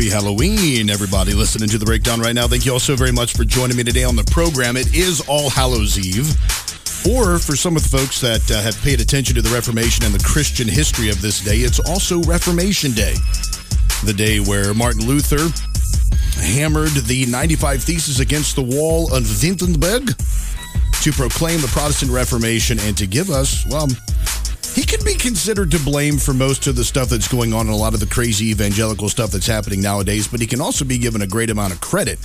Happy Halloween, everybody listening to the breakdown right now. Thank you all so very much for joining me today on the program. It is All Hallows Eve. Or for some of the folks that uh, have paid attention to the Reformation and the Christian history of this day, it's also Reformation Day, the day where Martin Luther hammered the 95 Theses against the wall of Wittenberg to proclaim the Protestant Reformation and to give us, well, he can be considered to blame for most of the stuff that's going on and a lot of the crazy evangelical stuff that's happening nowadays, but he can also be given a great amount of credit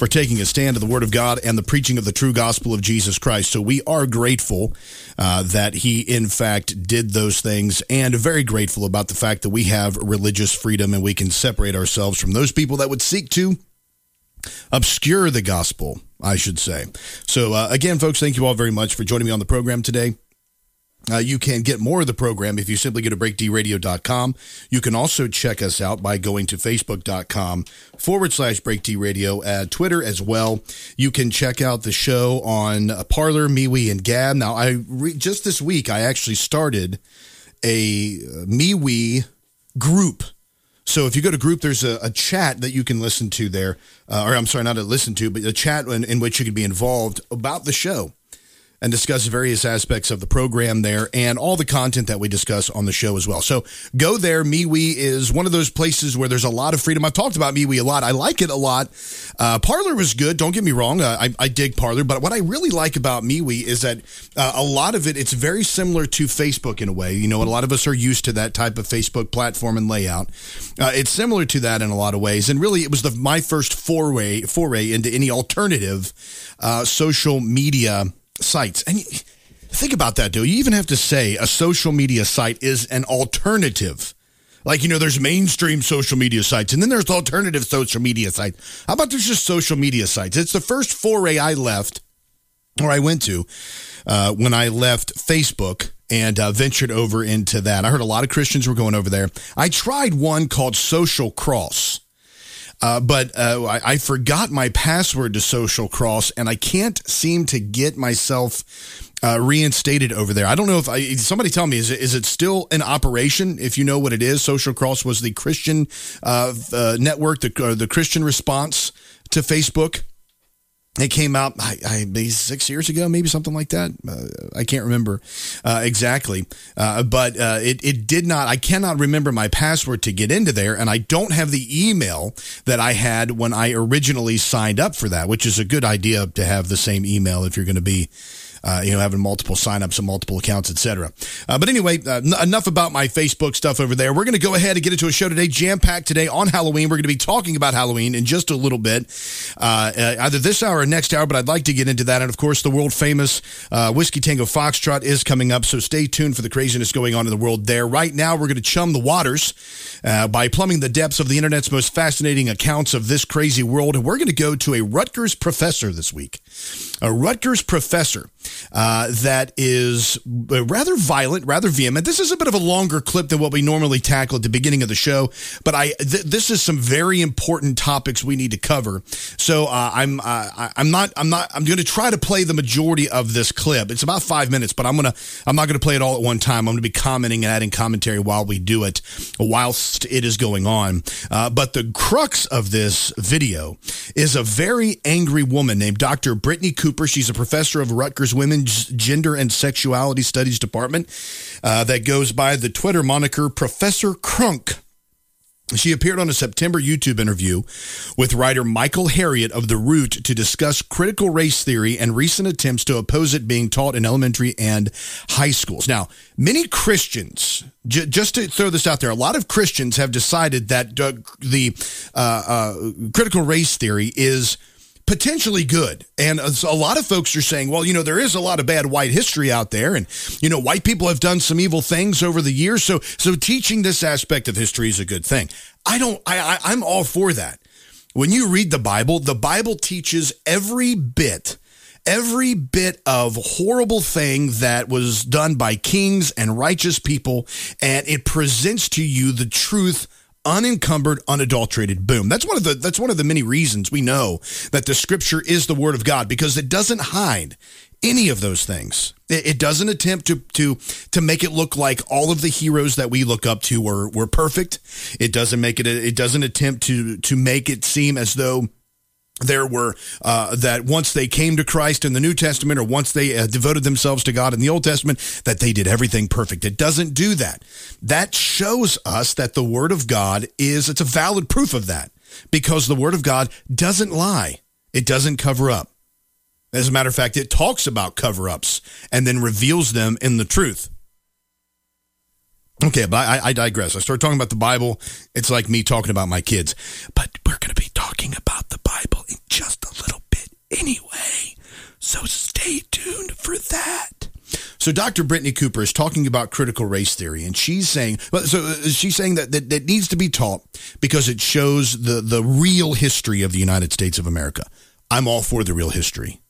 for taking a stand to the Word of God and the preaching of the true gospel of Jesus Christ. So we are grateful uh, that he, in fact, did those things and very grateful about the fact that we have religious freedom and we can separate ourselves from those people that would seek to obscure the gospel, I should say. So, uh, again, folks, thank you all very much for joining me on the program today. Uh, you can get more of the program if you simply go to breakdradio.com. You can also check us out by going to facebook.com forward slash breakdradio at Twitter as well. You can check out the show on Parler, MeWe, and Gab. Now, I re- just this week, I actually started a uh, MeWe group. So if you go to group, there's a, a chat that you can listen to there, uh, or I'm sorry, not to listen to, but a chat in, in which you can be involved about the show and discuss various aspects of the program there and all the content that we discuss on the show as well. So go there. MeWe is one of those places where there's a lot of freedom. I've talked about MeWe a lot. I like it a lot. Uh, Parler was good. Don't get me wrong. Uh, I, I dig Parler, but what I really like about MeWe is that uh, a lot of it, it's very similar to Facebook in a way. You know, a lot of us are used to that type of Facebook platform and layout. Uh, it's similar to that in a lot of ways. And really, it was the, my first foray, foray into any alternative uh, social media sites. And think about that, though. You even have to say a social media site is an alternative. Like, you know, there's mainstream social media sites and then there's alternative social media sites. How about there's just social media sites? It's the first foray I left or I went to uh, when I left Facebook and uh, ventured over into that. I heard a lot of Christians were going over there. I tried one called Social Cross. Uh, but uh, I, I, forgot my password to Social Cross, and I can't seem to get myself uh, reinstated over there. I don't know if I, somebody tell me is it, is it still in operation? If you know what it is, Social Cross was the Christian uh, uh, network, the the Christian response to Facebook. It came out I, I, maybe six years ago, maybe something like that. Uh, I can't remember uh, exactly, uh, but uh, it it did not. I cannot remember my password to get into there, and I don't have the email that I had when I originally signed up for that, which is a good idea to have the same email if you're going to be uh, you know, having multiple signups and multiple accounts, etc. Uh, but anyway, uh, n- enough about my Facebook stuff over there. We're going to go ahead and get into a show today, jam packed today on Halloween. We're going to be talking about Halloween in just a little bit, uh, uh, either this hour or next hour. But I'd like to get into that, and of course, the world famous uh, whiskey tango foxtrot is coming up. So stay tuned for the craziness going on in the world there. Right now, we're going to chum the waters by plumbing the depths of the internet's most fascinating accounts of this crazy world, and we're going to go to a Rutgers professor this week. A Rutgers professor uh, that is rather violent, rather vehement. This is a bit of a longer clip than what we normally tackle at the beginning of the show, but I th- this is some very important topics we need to cover. So uh, I'm uh, I'm not I'm not I'm going to try to play the majority of this clip. It's about five minutes, but I'm gonna I'm not going to play it all at one time. I'm going to be commenting and adding commentary while we do it, whilst it is going on. Uh, but the crux of this video is a very angry woman named Dr. Brittney Cooper. She's a professor of Rutgers Women's Gender and Sexuality Studies Department uh, that goes by the Twitter moniker Professor Crunk. She appeared on a September YouTube interview with writer Michael Harriot of The Root to discuss critical race theory and recent attempts to oppose it being taught in elementary and high schools. Now, many Christians, j- just to throw this out there, a lot of Christians have decided that uh, the uh, uh, critical race theory is potentially good. And a lot of folks are saying, well, you know, there is a lot of bad white history out there and you know, white people have done some evil things over the years, so so teaching this aspect of history is a good thing. I don't I, I I'm all for that. When you read the Bible, the Bible teaches every bit every bit of horrible thing that was done by kings and righteous people and it presents to you the truth unencumbered, unadulterated. Boom. That's one of the that's one of the many reasons we know that the scripture is the word of God because it doesn't hide any of those things. It, it doesn't attempt to to to make it look like all of the heroes that we look up to were were perfect. It doesn't make it it doesn't attempt to to make it seem as though there were uh, that once they came to Christ in the New Testament or once they uh, devoted themselves to God in the Old Testament, that they did everything perfect. It doesn't do that. That shows us that the Word of God is, it's a valid proof of that because the Word of God doesn't lie. It doesn't cover up. As a matter of fact, it talks about cover ups and then reveals them in the truth. Okay, but I, I digress. I start talking about the Bible. It's like me talking about my kids. But we're going to be talking about the Bible in just a little bit anyway. So stay tuned for that. So Dr. Brittney Cooper is talking about critical race theory, and she's saying, so uh, she's saying that, that that needs to be taught because it shows the the real history of the United States of America. I'm all for the real history.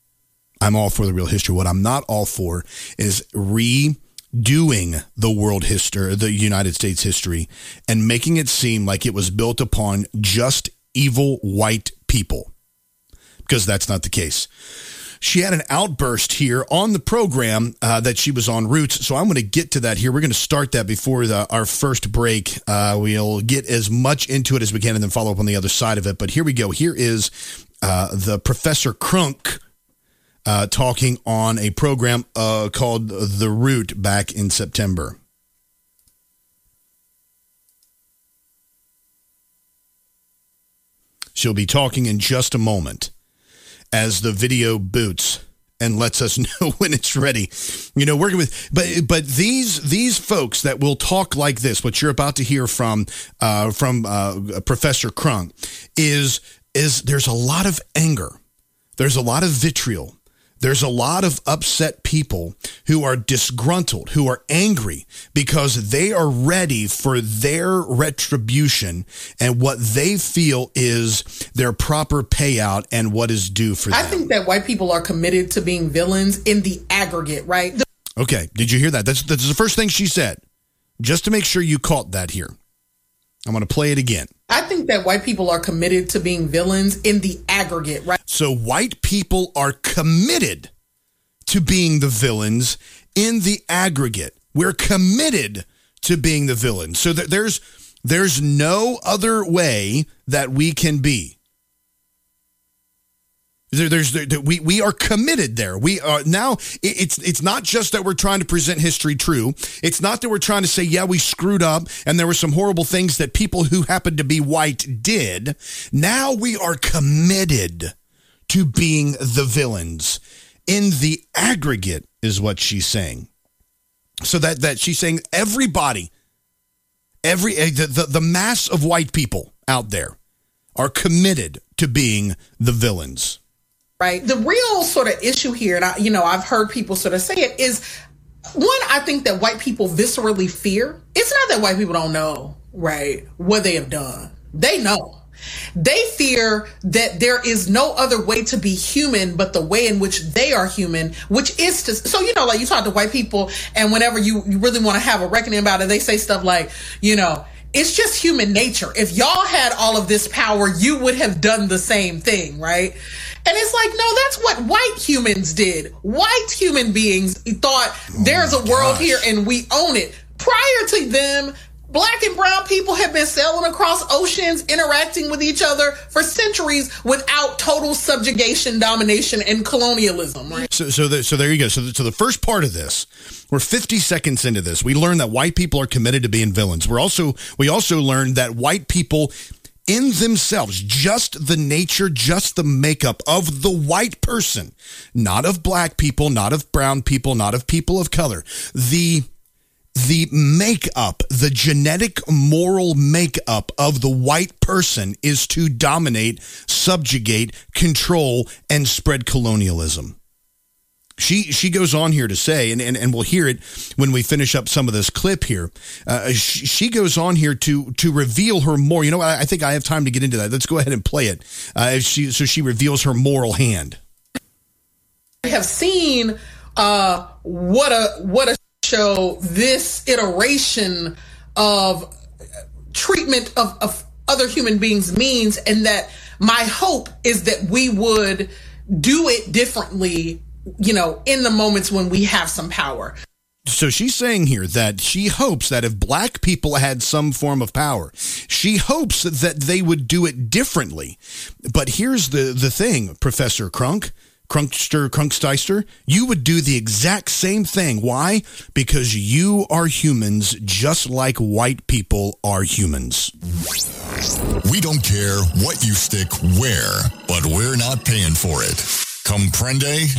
I'm all for the real history. What I'm not all for is redoing the world history, the United States history, and making it seem like it was built upon just evil white people, because that's not the case. She had an outburst here on the program uh, that she was on Roots. So I'm going to get to that here. We're going to start that before the, our first break. Uh, we'll get as much into it as we can and then follow up on the other side of it. But here we go. Here is uh, the Professor Crunk uh, talking on a program uh, called The Root back in September. She'll be talking in just a moment as the video boots and lets us know when it's ready. You know, working with, but but these these folks that will talk like this, what you're about to hear from uh, from uh, Professor Crunk, is is there's a lot of anger, there's a lot of vitriol, there's a lot of upset people who are disgruntled, who are angry because they are ready for their retribution and what they feel is their proper payout and what is due for them. I think that white people are committed to being villains in the aggregate, right? The- okay, did you hear that? That's that's the first thing she said. Just to make sure you caught that here. I'm going to play it again. I think that white people are committed to being villains in the aggregate, right? So white people are committed to being the villains in the aggregate. We're committed to being the villains. So that there's there's no other way that we can be. There, there's there, we we are committed there. We are now. It's it's not just that we're trying to present history true. It's not that we're trying to say yeah we screwed up and there were some horrible things that people who happened to be white did. Now we are committed to being the villains in the aggregate is what she's saying. So that that she's saying everybody, every eh, the, the, the mass of white people out there are committed to being the villains right? The real sort of issue here, and I, you know, I've heard people sort of say it is one, I think that white people viscerally fear. It's not that white people don't know, right, what they have done. They know. They fear that there is no other way to be human but the way in which they are human, which is to, so, you know, like you talk to white people and whenever you, you really want to have a reckoning about it, they say stuff like, you know, it's just human nature. If y'all had all of this power, you would have done the same thing, right? And it's like, no, that's what white humans did. White human beings thought oh there's a world gosh. here and we own it. Prior to them, black and brown people have been sailing across oceans, interacting with each other for centuries without total subjugation, domination, and colonialism. Right? So, so, the, so there you go. So, the, so the first part of this, we're 50 seconds into this. We learned that white people are committed to being villains. We're also we also learned that white people in themselves, just the nature, just the makeup of the white person, not of black people, not of brown people, not of people of color. The the makeup, the genetic moral makeup of the white person is to dominate, subjugate, control, and spread colonialism. She she goes on here to say, and, and, and we'll hear it when we finish up some of this clip here. Uh, she, she, goes on here to to reveal her more. You know, I, I, think I have time to get into that. Let's go ahead and play it. Uh, she so she reveals her moral hand. I have seen uh, what a what a show this iteration of treatment of, of other human beings means, and that my hope is that we would do it differently, you know, in the moments when we have some power. So she's saying here that she hopes that if black people had some form of power, she hopes that they would do it differently. But here's the, the thing, Professor Crunk. Crunkster, Crunksteister, you would do the exact same thing. Why? Because you are humans just like white people are humans. We don't care what you stick where, but we're not paying for it. Comprende?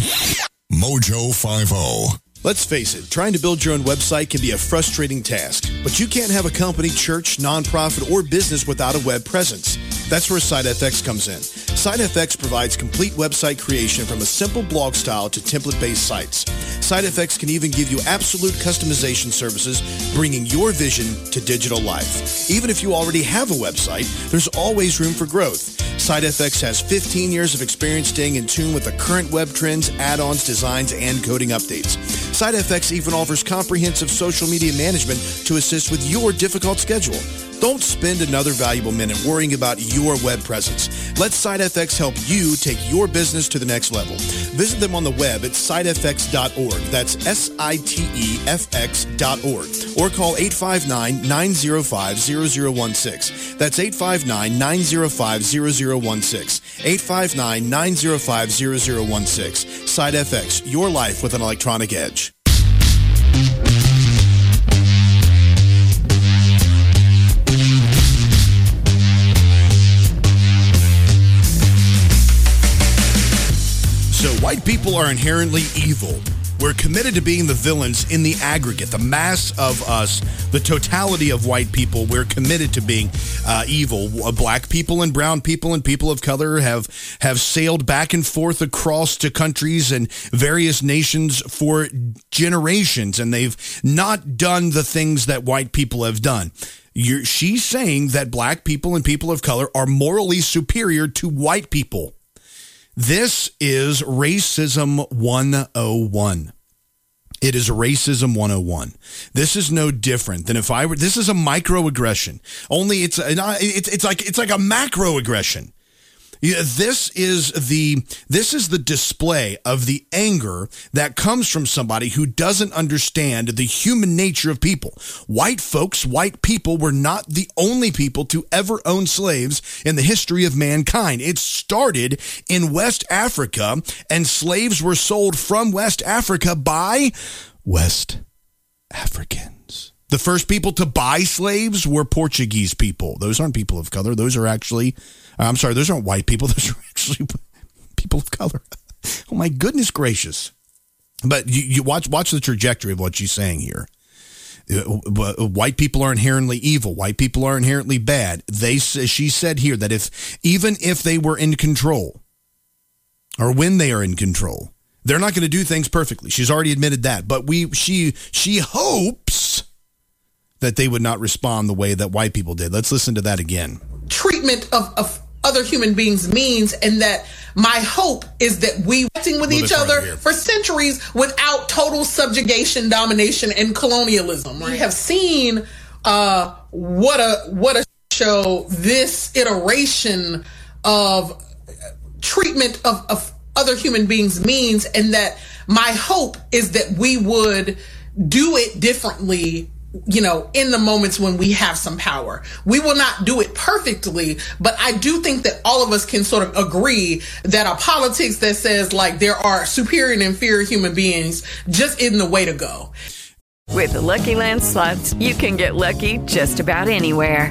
Mojo 50. Let's face it, trying to build your own website can be a frustrating task, but you can't have a company, church, nonprofit, or business without a web presence. That's where SiteFX comes in. SiteFX provides complete website creation from a simple blog style to template-based sites. SiteFX can even give you absolute customization services, bringing your vision to digital life. Even if you already have a website, there's always room for growth. SiteFX has 15 years of experience staying in tune with the current web trends, add-ons, designs, and coding updates. SiteFX even offers comprehensive social media management to assist with your difficult schedule. Don't spend another valuable minute worrying about your web presence. Let SiteFX help you take your business to the next level. Visit them on the web at sitefx.org. That's S-I-T-E-F-X dot org. Or call 859-905-0016. That's 859-905-0016. 859-905-0016. SiteFX, your life with an electronic edge. So, white people are inherently evil. We're committed to being the villains in the aggregate, the mass of us, the totality of white people. We're committed to being uh, evil. Black people and brown people and people of color have have sailed back and forth across to countries and various nations for generations, and they've not done the things that white people have done. You're, she's saying that black people and people of color are morally superior to white people. This is Racism 101. It is Racism 101. This is no different than if I were, this is a microaggression. Only it's, it's, it's like, it's like a macroaggression. This is the this is the display of the anger that comes from somebody who doesn't understand the human nature of people. White folks, white people were not the only people to ever own slaves in the history of mankind. It started in West Africa and slaves were sold from West Africa by West Africans. The first people to buy slaves were Portuguese people. Those aren't people of color. Those are actually I'm sorry, those aren't white people. Those are actually people of color. Oh my goodness gracious! But you, you watch watch the trajectory of what she's saying here. Uh, white people are inherently evil. White people are inherently bad. They she said here that if even if they were in control, or when they are in control, they're not going to do things perfectly. She's already admitted that. But we she she hopes that they would not respond the way that white people did. Let's listen to that again. Treat treatment of, of other human beings means and that my hope is that we acting with Well, each this right other for centuries without total subjugation, domination, and colonialism. We have seen uh, what a what a show this iteration of treatment of, of other human beings means, and that my hope is that we would do it differently you know, in the moments when we have some power. We will not do it perfectly, but I do think that all of us can sort of agree that a politics that says like there are superior and inferior human beings just isn't the way to go. With the Lucky Land slots, you can get lucky just about anywhere.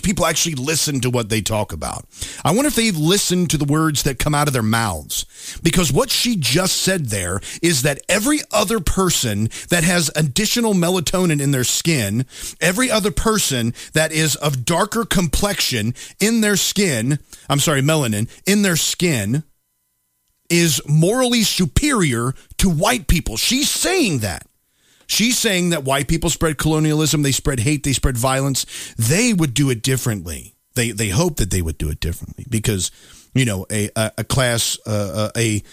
people actually listen to what they talk about. I wonder if they listen to the words that come out of their mouths. Because what she just said there is that every other person that has additional melatonin in their skin, every other person that is of darker complexion in their skin, I'm sorry, melanin, in their skin, is morally superior to white people. She's saying that. She's saying that white people spread colonialism, they spread hate, they spread violence. They would do it differently. They they hope that they would do it differently because you know a a, a class uh, a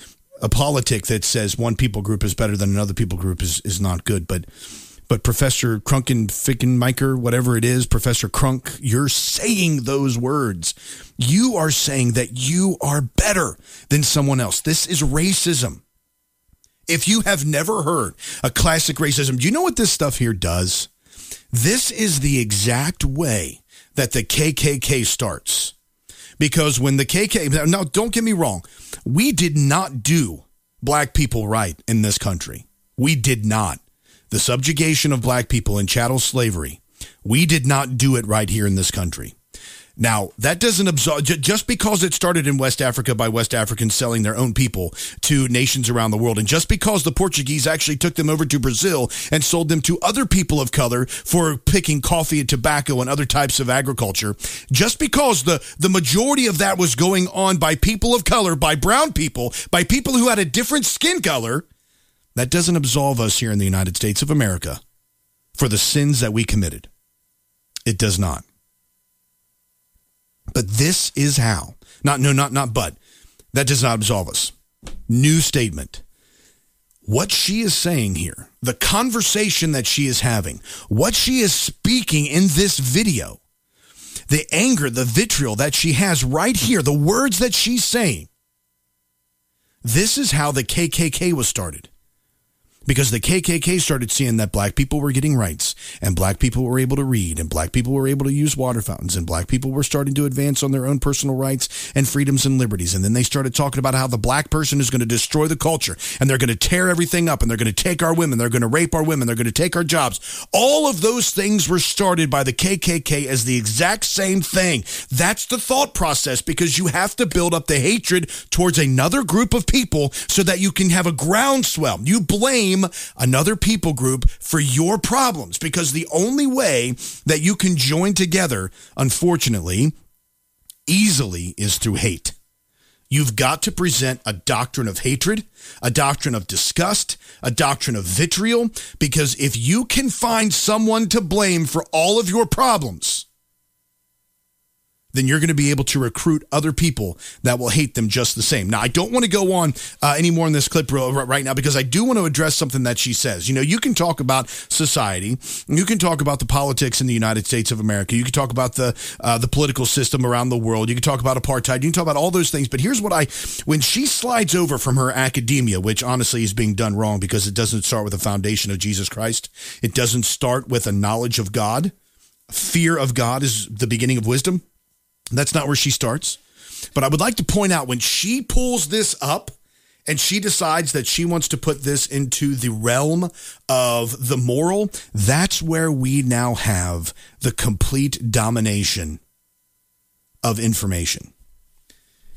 a politic that says one people group is better than another people group is is not good. But but Professor Crunken Fickenmiker, whatever it is, Professor Crunk, you're saying those words. You are saying that you are better than someone else. This is racism. If you have never heard a classic racism, do you know what this stuff here does? This is the exact way that the KKK starts. Because when the KKK, now don't get me wrong, we did not do black people right in this country. We did not. The subjugation of black people in chattel slavery, we did not do it right here in this country. Now, that doesn't absolve, just because it started in West Africa by West Africans selling their own people to nations around the world, and just because the Portuguese actually took them over to Brazil and sold them to other people of color for picking coffee and tobacco and other types of agriculture, just because the, the majority of that was going on by people of color, by brown people, by people who had a different skin color, that doesn't absolve us here in the United States of America for the sins that we committed. It does not. But this is how. Not no, not not but. That does not absolve us. New statement. What she is saying here, the conversation that she is having, what she is speaking in this video, the anger, the vitriol that she has right here, the words that she's saying. This is how the KKK was started because the KKK started seeing that black people were getting rights and black people were able to read and black people were able to use water fountains and black people were starting to advance on their own personal rights and freedoms and liberties. And then they started talking about how the black person is going to destroy the culture and they're going to tear everything up and they're going to take our women, they're going to rape our women, they're going to take our jobs. All of those things were started by the KKK as the exact same thing. That's the thought process because you have to build up the hatred towards another group of people so that you can have a groundswell. You blame another people group for your problems because the only way that you can join together, unfortunately, easily is through hate. You've got to present a doctrine of hatred, a doctrine of disgust, a doctrine of vitriol, because if you can find someone to blame for all of your problems, then you're going to be able to recruit other people that will hate them just the same. Now, I don't want to go on uh, any more in this clip right now because I do want to address something that she says. You know, you can talk about society, you can talk about the politics in the United States of America, you can talk about the uh, the political system around the world, you can talk about apartheid, you can talk about all those things. But here's what I, when she slides over from her academia, which honestly is being done wrong because it doesn't start with a foundation of Jesus Christ, it doesn't start with a knowledge of God. Fear of God is the beginning of wisdom. That's not where she starts. But I would like to point out when she pulls this up and she decides that she wants to put this into the realm of the moral, that's where we now have the complete domination of information.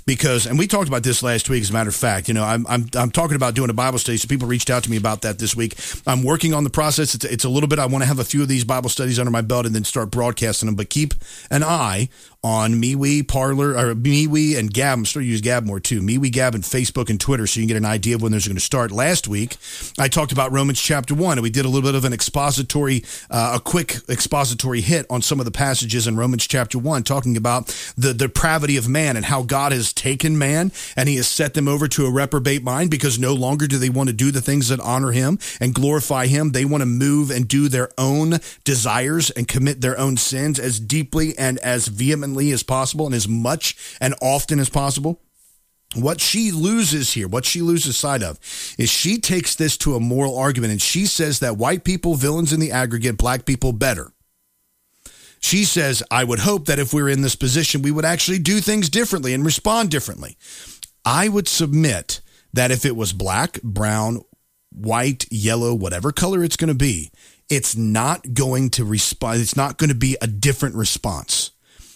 Because and we talked about this last week as a matter of fact you know i'm i'm, I'm talking about doing a bible study so people reached out to me about that this week. I'm working on the process. It's, it's a little bit i want to have a few of these bible studies under my belt and then start broadcasting them but keep an eye on MeWe, Parler, or MeWe and Gab. I'm starting to use Gab more too. MeWe, Gab, and Facebook and Twitter, so you can get an idea of when those are going to start. Last week, I talked about Romans chapter one, and we did a little bit of an expository, uh, a quick expository hit on some of the passages in Romans chapter one, talking about the depravity of man and how God has taken man and He has set them over to a reprobate mind because no longer do they want to do the things that honor Him and glorify Him. They want to move and do their own desires and commit their own sins as deeply and as vehemently as possible and as much and often as possible. What she loses here, what she loses sight of, is she takes this to a moral argument and she says that white people, villains in the aggregate, black people better. She says, I would hope that if we're in this position, we would actually do things differently and respond differently. I would submit that if it was black, brown, white, yellow, whatever color it's going to be, it's not going to respond. It's not going to be a different response.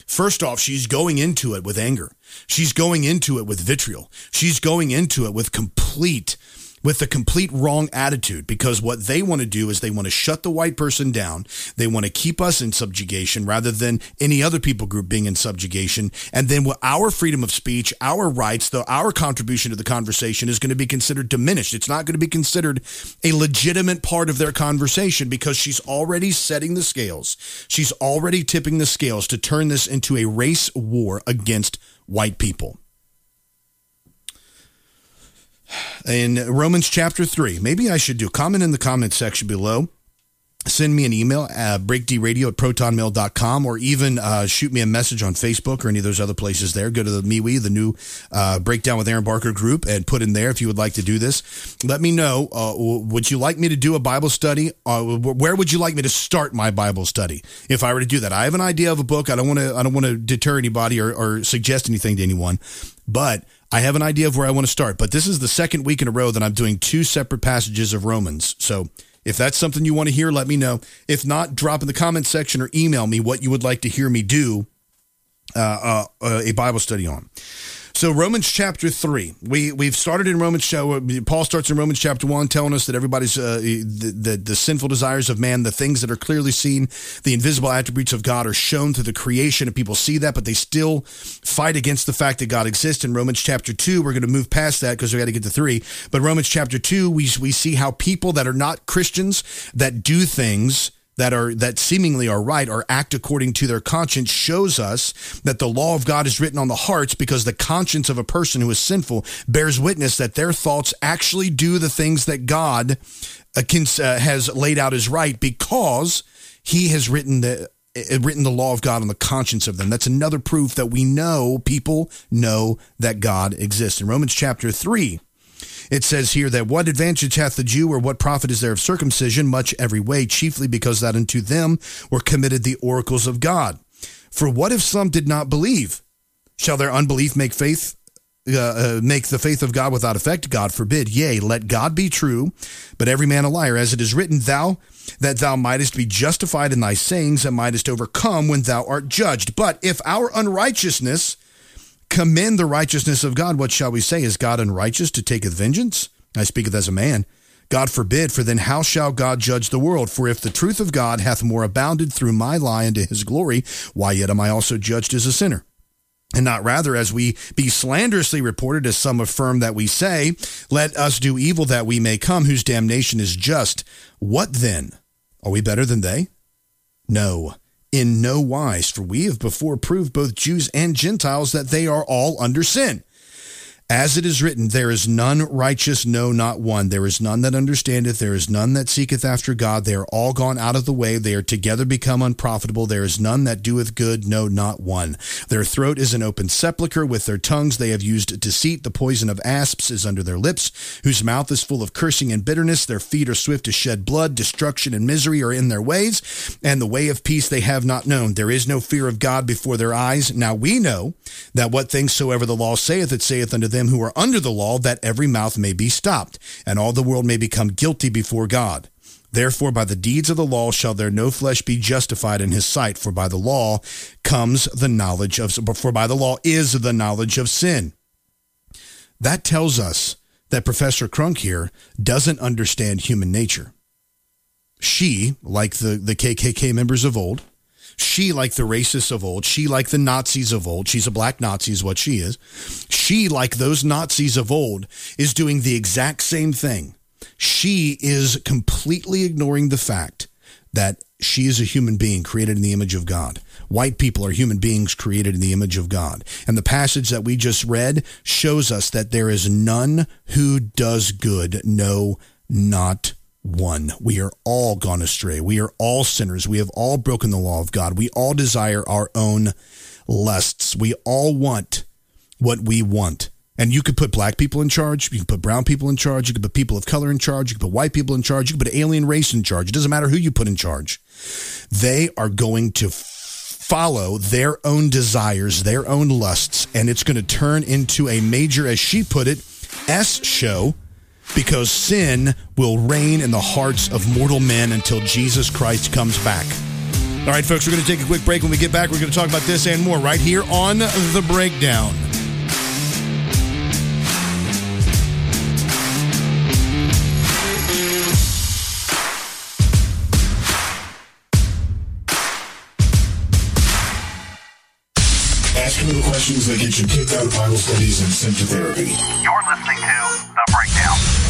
First off, she's going into it with anger. She's going into it with vitriol. She's going into it with complete with the complete wrong attitude because what they want to do is they want to shut the white person down. They want to keep us in subjugation rather than any other people group being in subjugation. And then our freedom of speech, our rights, though our contribution to the conversation is going to be considered diminished. It's not going to be considered a legitimate part of their conversation because she's already setting the scales. She's already tipping the scales to turn this into a race war against white people in Romans chapter 3. Maybe I should do comment in the comment section below. Send me an email at breakdradio at protonmail.com or even uh, shoot me a message on Facebook or any of those other places there. Go to the MeWe, the new uh, Breakdown with Aaron Barker group, and put in there if you would like to do this. Let me know. Uh, would you like me to do a Bible study? Uh, where would you like me to start my Bible study if I were to do that? I have an idea of a book. I don't want to. I don't want to deter anybody or, or suggest anything to anyone, but I have an idea of where I want to start, but this is the second week in a row that I'm doing two separate passages of Romans. So if that's something you want to hear, let me know. If not, drop in the comment section or email me what you would like to hear me do uh, uh, a Bible study on. So Romans chapter three, we we've started in Romans. Paul starts in Romans chapter one, telling us that everybody's uh, the, the, the sinful desires of man, the things that are clearly seen, the invisible attributes of God are shown through the creation, and people see that, but they still fight against the fact that God exists. In Romans chapter two, we're going to move past that because we got to get to three. But Romans chapter two, we we see how people that are not Christians that do things that are that seemingly are right or act according to their conscience shows us that the law of God is written on the hearts because the conscience of a person who is sinful bears witness that their thoughts actually do the things that God uh, uh has laid out as right because he has written the uh, written the law of God on the conscience of them. That's another proof that we know people know that God exists. In Romans chapter 3, it says here that what advantage hath the Jew, or what profit is there of circumcision? Much every way, chiefly because that unto them were committed the oracles of God. For what if some did not believe? Shall their unbelief make faith uh, uh, make the faith of God without effect? God forbid. Yea, let God be true, but every man a liar. As it is written, thou that thou mightest be justified in thy sayings and mightest overcome when thou art judged. But if our unrighteousness commend the righteousness of God, what shall we say? Is God unrighteous to taketh vengeance? I speaketh as a man. God forbid, for then how shall God judge the world? For if the truth of God hath more abounded through my lie unto his glory, why yet am I also judged as a sinner? And not rather as we be slanderously reported, as some affirm that we say, let us do evil that we may come, whose damnation is just. What then? Are we better than they? No In no wise, for we have before proved both Jews and Gentiles that they are all under sin. As it is written, there is none righteous, no, not one. There is none that understandeth. There is none that seeketh after God. They are all gone out of the way. They are together become unprofitable. There is none that doeth good, no, not one. Their throat is an open sepulchre. With their tongues they have used deceit. The poison of asps is under their lips, whose mouth is full of cursing and bitterness. Their feet are swift to shed blood. Destruction and misery are in their ways, and the way of peace they have not known. There is no fear of God before their eyes. Now we know that what things soever the law saith, it saith unto them who are under the law, that every mouth may be stopped, and all the world may become guilty before God. Therefore, by the deeds of the law shall there no flesh be justified in his sight, for by the law comes the knowledge of, for by the law is the knowledge of sin. That tells us that Professor Crunk here doesn't understand human nature. She, like the, the KKK members of old, she, like the racists of old, she, like the Nazis of old, she's a black Nazi, is what she is. She, like those Nazis of old, is doing the exact same thing. She is completely ignoring the fact that she is a human being created in the image of God. White people are human beings created in the image of God. And the passage that we just read shows us that there is none who does good, no, not one. We are all gone astray. We are all sinners. We have all broken the law of God. We all desire our own lusts. We all want what we want. And you could put black people in charge. You can put brown people in charge. You can put people of color in charge. You can put white people in charge. You can put alien race in charge. It doesn't matter who you put in charge. They are going to follow their own desires, their own lusts, and it's going to turn into a major, as she put it, S show because sin will reign in the hearts of mortal men until Jesus Christ comes back. All right, folks, we're going to take a quick break. When we get back, we're going to talk about this and more right here on The Breakdown. The questions that get you kicked out of Bible studies and sent to therapy. You're listening to The Breakdown.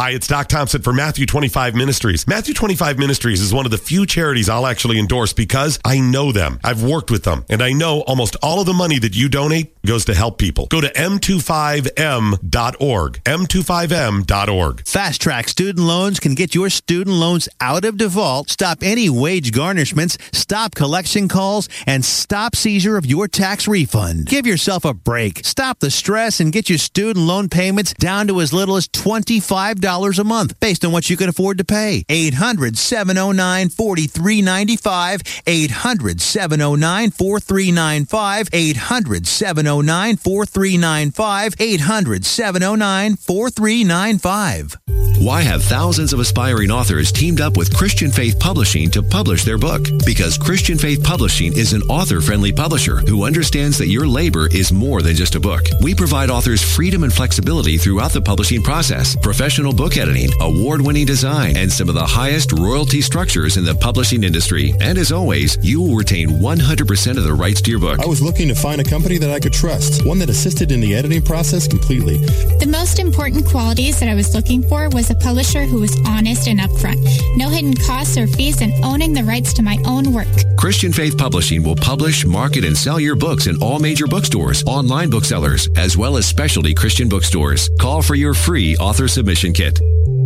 Hi, it's Doc Thompson for Matthew 25 Ministries. Matthew 25 Ministries is one of the few charities I'll actually endorse because I know them. I've worked with them, and I know almost all of the money that you donate goes to help people. Go to m25m.org. m25m.org. Fast Track Student Loans can get your student loans out of default, stop any wage garnishments, stop collection calls, and stop seizure of your tax refund. Give yourself a break. Stop the stress and get your student loan payments down to as little as $25 a month based on what you can afford to pay. 800 709 4395. 800 709 4395. 800 709 4395. 800 709 4395. Why have thousands of aspiring authors teamed up with Christian Faith Publishing to publish their book? Because Christian Faith Publishing is an author friendly publisher who understands that your labor is more than just a book. We provide authors freedom and flexibility throughout the publishing process, professional book editing, award winning design, and some of the highest royalty structures in the publishing industry. And as always, you will retain 100% of the rights to your book. I was looking to find a company that I could trust, one that assisted in the editing process completely. The most important qualities that I was looking for was a publisher who was honest and upfront, no hidden costs or fees, and owning the rights to my own work. Christian Faith Publishing will publish, market, and sell your books in all major bookstores, online booksellers, as well as specialty Christian bookstores. Call for your free author submission kit.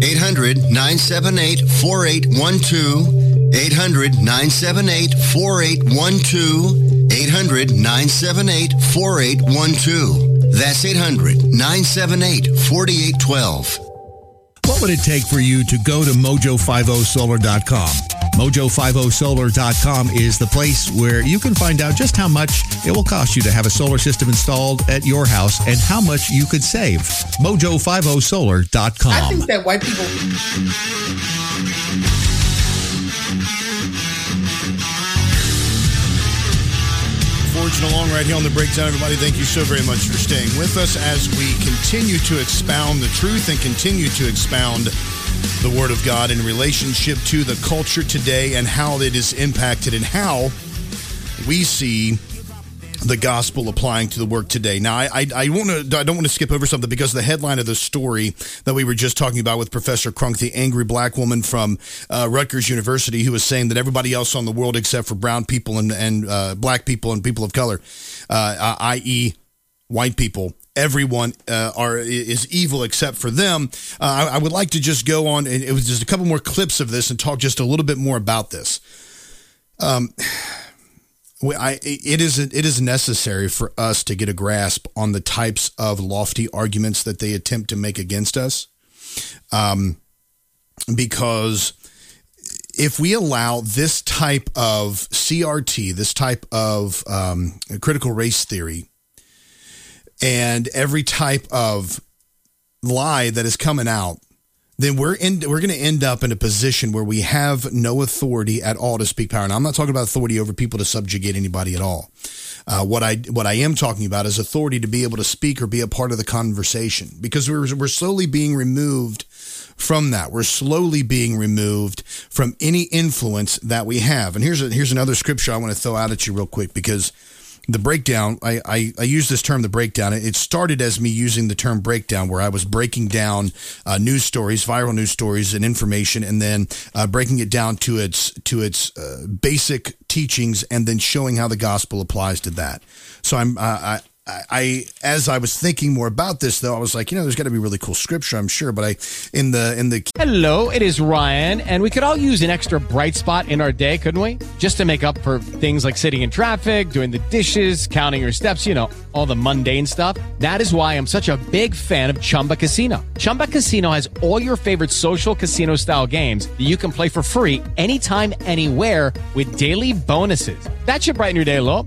800 978 4812. 800 978 4812. 800 978 4812. That's 800 978 4812. What would it take for you to go to mojo50solar.com? Mojo50solar.com is the place where you can find out just how much it will cost you to have a solar system installed at your house and how much you could save. Mojo50solar.com. I think that white people. Forging along right here on the breakdown, everybody. Thank you so very much for staying with us as we continue to expound the truth and continue to expound the Word of God in relationship to the culture today and how it is impacted and how we see the gospel applying to the work today. Now, I I, I want to I don't want to skip over something because the headline of the story that we were just talking about with Professor Crunk, the angry black woman from uh, Rutgers University, who was saying that everybody else on the world except for brown people and and uh, black people and people of color, uh, i.e., white people, everyone uh, are is evil except for them. Uh, I, I would like to just go on and it was just a couple more clips of this and talk just a little bit more about this. Um. I, it is it is necessary for us to get a grasp on the types of lofty arguments that they attempt to make against us, um, because if we allow this type of CRT, this type of um, critical race theory, and every type of lie that is coming out, then we're in, we're going to end up in a position where we have no authority at all to speak power. And I'm not talking about authority over people to subjugate anybody at all. Uh, what I what I am talking about is authority to be able to speak or be a part of the conversation because we're we're slowly being removed from that. We're slowly being removed from any influence that we have. And here's a, here's another scripture I want to throw out at you real quick because the breakdown I, I, I use this term the breakdown. It started as me using the term breakdown where i was breaking down uh, news stories viral news stories and information and then uh, breaking it down to its to its uh, basic teachings and then showing how the gospel applies to that. So i'm I, I, as I was thinking more about this though, I was like, you know, there's got to be really cool scripture, I'm sure. But I in the in the Hello, it is Ryan, and we could all use an extra bright spot in our day, couldn't we? Just to make up for things like sitting in traffic, doing the dishes, counting your steps, you know, all the mundane stuff. That is why I'm such a big fan of Chumba Casino. Chumba Casino has all your favorite social casino style games that you can play for free anytime, anywhere with daily bonuses. That should brighten your day a little.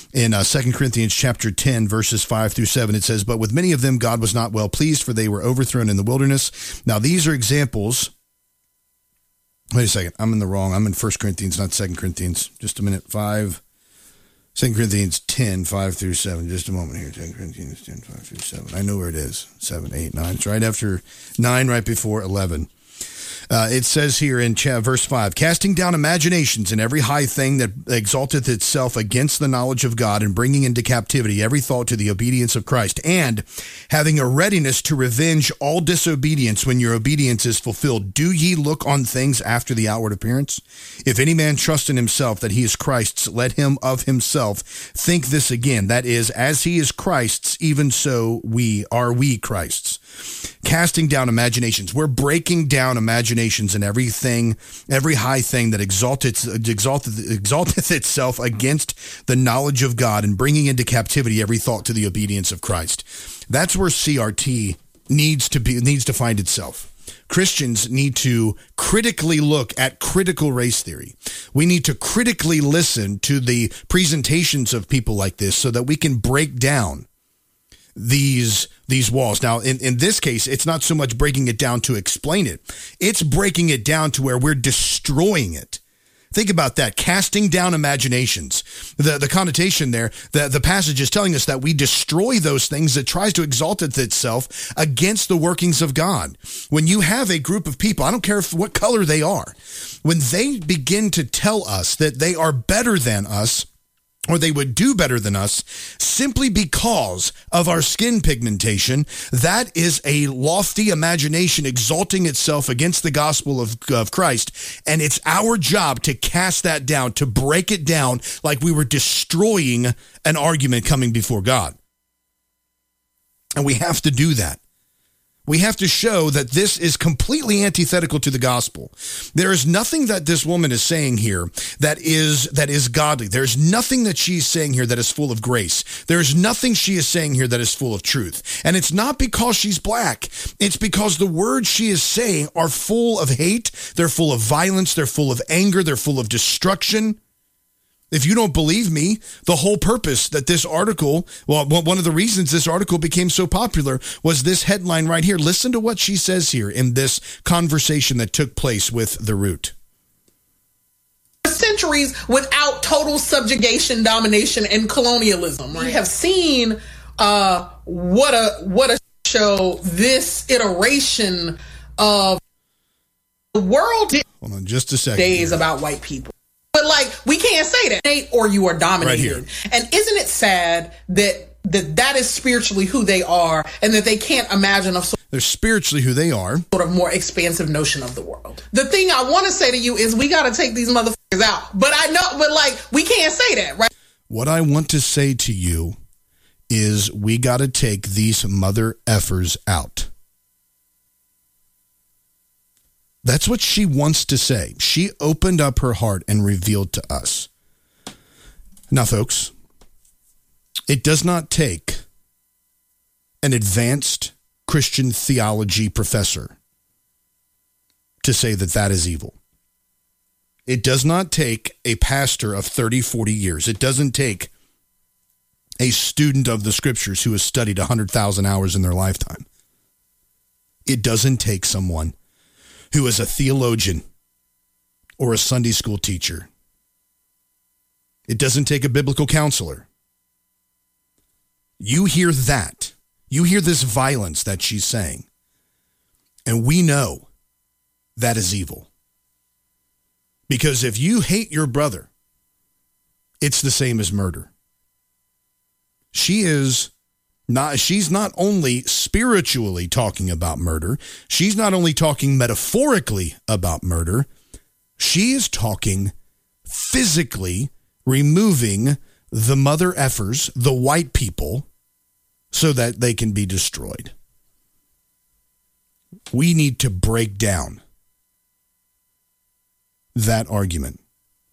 in uh, 2 Corinthians chapter 10, verses 5 through 7, it says, But with many of them God was not well pleased, for they were overthrown in the wilderness. Now, these are examples. Wait a second. I'm in the wrong. I'm in 1 Corinthians, not 2 Corinthians. Just a minute. 5. 2 Corinthians 10, 5 through 7. Just a moment here. 2 Corinthians 10, 5 through 7. I know where it is. 7, 8, 9. It's right after 9, right before 11. Uh, it says here in verse 5 casting down imaginations and every high thing that exalteth itself against the knowledge of God and bringing into captivity every thought to the obedience of Christ and having a readiness to revenge all disobedience when your obedience is fulfilled. Do ye look on things after the outward appearance? If any man trust in himself that he is Christ's, let him of himself think this again. That is, as he is Christ's, even so we are we Christ's casting down imaginations. We're breaking down imaginations and everything, every high thing that exalteth, exalteth, exalteth itself against the knowledge of God and bringing into captivity every thought to the obedience of Christ. That's where CRT needs to be, needs to find itself. Christians need to critically look at critical race theory. We need to critically listen to the presentations of people like this so that we can break down these these walls. Now, in, in this case, it's not so much breaking it down to explain it. It's breaking it down to where we're destroying it. Think about that. Casting down imaginations. The the connotation there, the, the passage is telling us that we destroy those things that tries to exalt itself against the workings of God. When you have a group of people, I don't care if, what color they are, when they begin to tell us that they are better than us, or they would do better than us simply because of our skin pigmentation. That is a lofty imagination exalting itself against the gospel of, of Christ. And it's our job to cast that down, to break it down like we were destroying an argument coming before God. And we have to do that. We have to show that this is completely antithetical to the gospel. There is nothing that this woman is saying here that is that is godly. There's nothing that she's saying here that is full of grace. There's nothing she is saying here that is full of truth. And it's not because she's black. It's because the words she is saying are full of hate, they're full of violence, they're full of anger, they're full of destruction. If you don't believe me, the whole purpose that this article, well, one of the reasons this article became so popular was this headline right here. Listen to what she says here in this conversation that took place with the root. Centuries without total subjugation, domination, and colonialism. We have seen uh, what a what a show this iteration of the world Hold on just a second. days here. about white people. But like we can't say that or you are dominated. Right and isn't it sad that that that is spiritually who they are and that they can't imagine a They're spiritually who they are. sort of more expansive notion of the world. The thing I want to say to you is we got to take these motherfuckers out. But I know but like we can't say that, right? What I want to say to you is we got to take these mother effers out. That's what she wants to say. She opened up her heart and revealed to us. Now, folks, it does not take an advanced Christian theology professor to say that that is evil. It does not take a pastor of 30, 40 years. It doesn't take a student of the scriptures who has studied 100,000 hours in their lifetime. It doesn't take someone who is a theologian or a Sunday school teacher. It doesn't take a biblical counselor. You hear that. You hear this violence that she's saying. And we know that is evil. Because if you hate your brother, it's the same as murder. She is not she's not only spiritually talking about murder, she's not only talking metaphorically about murder, she is talking physically removing the mother effers, the white people, so that they can be destroyed. We need to break down that argument.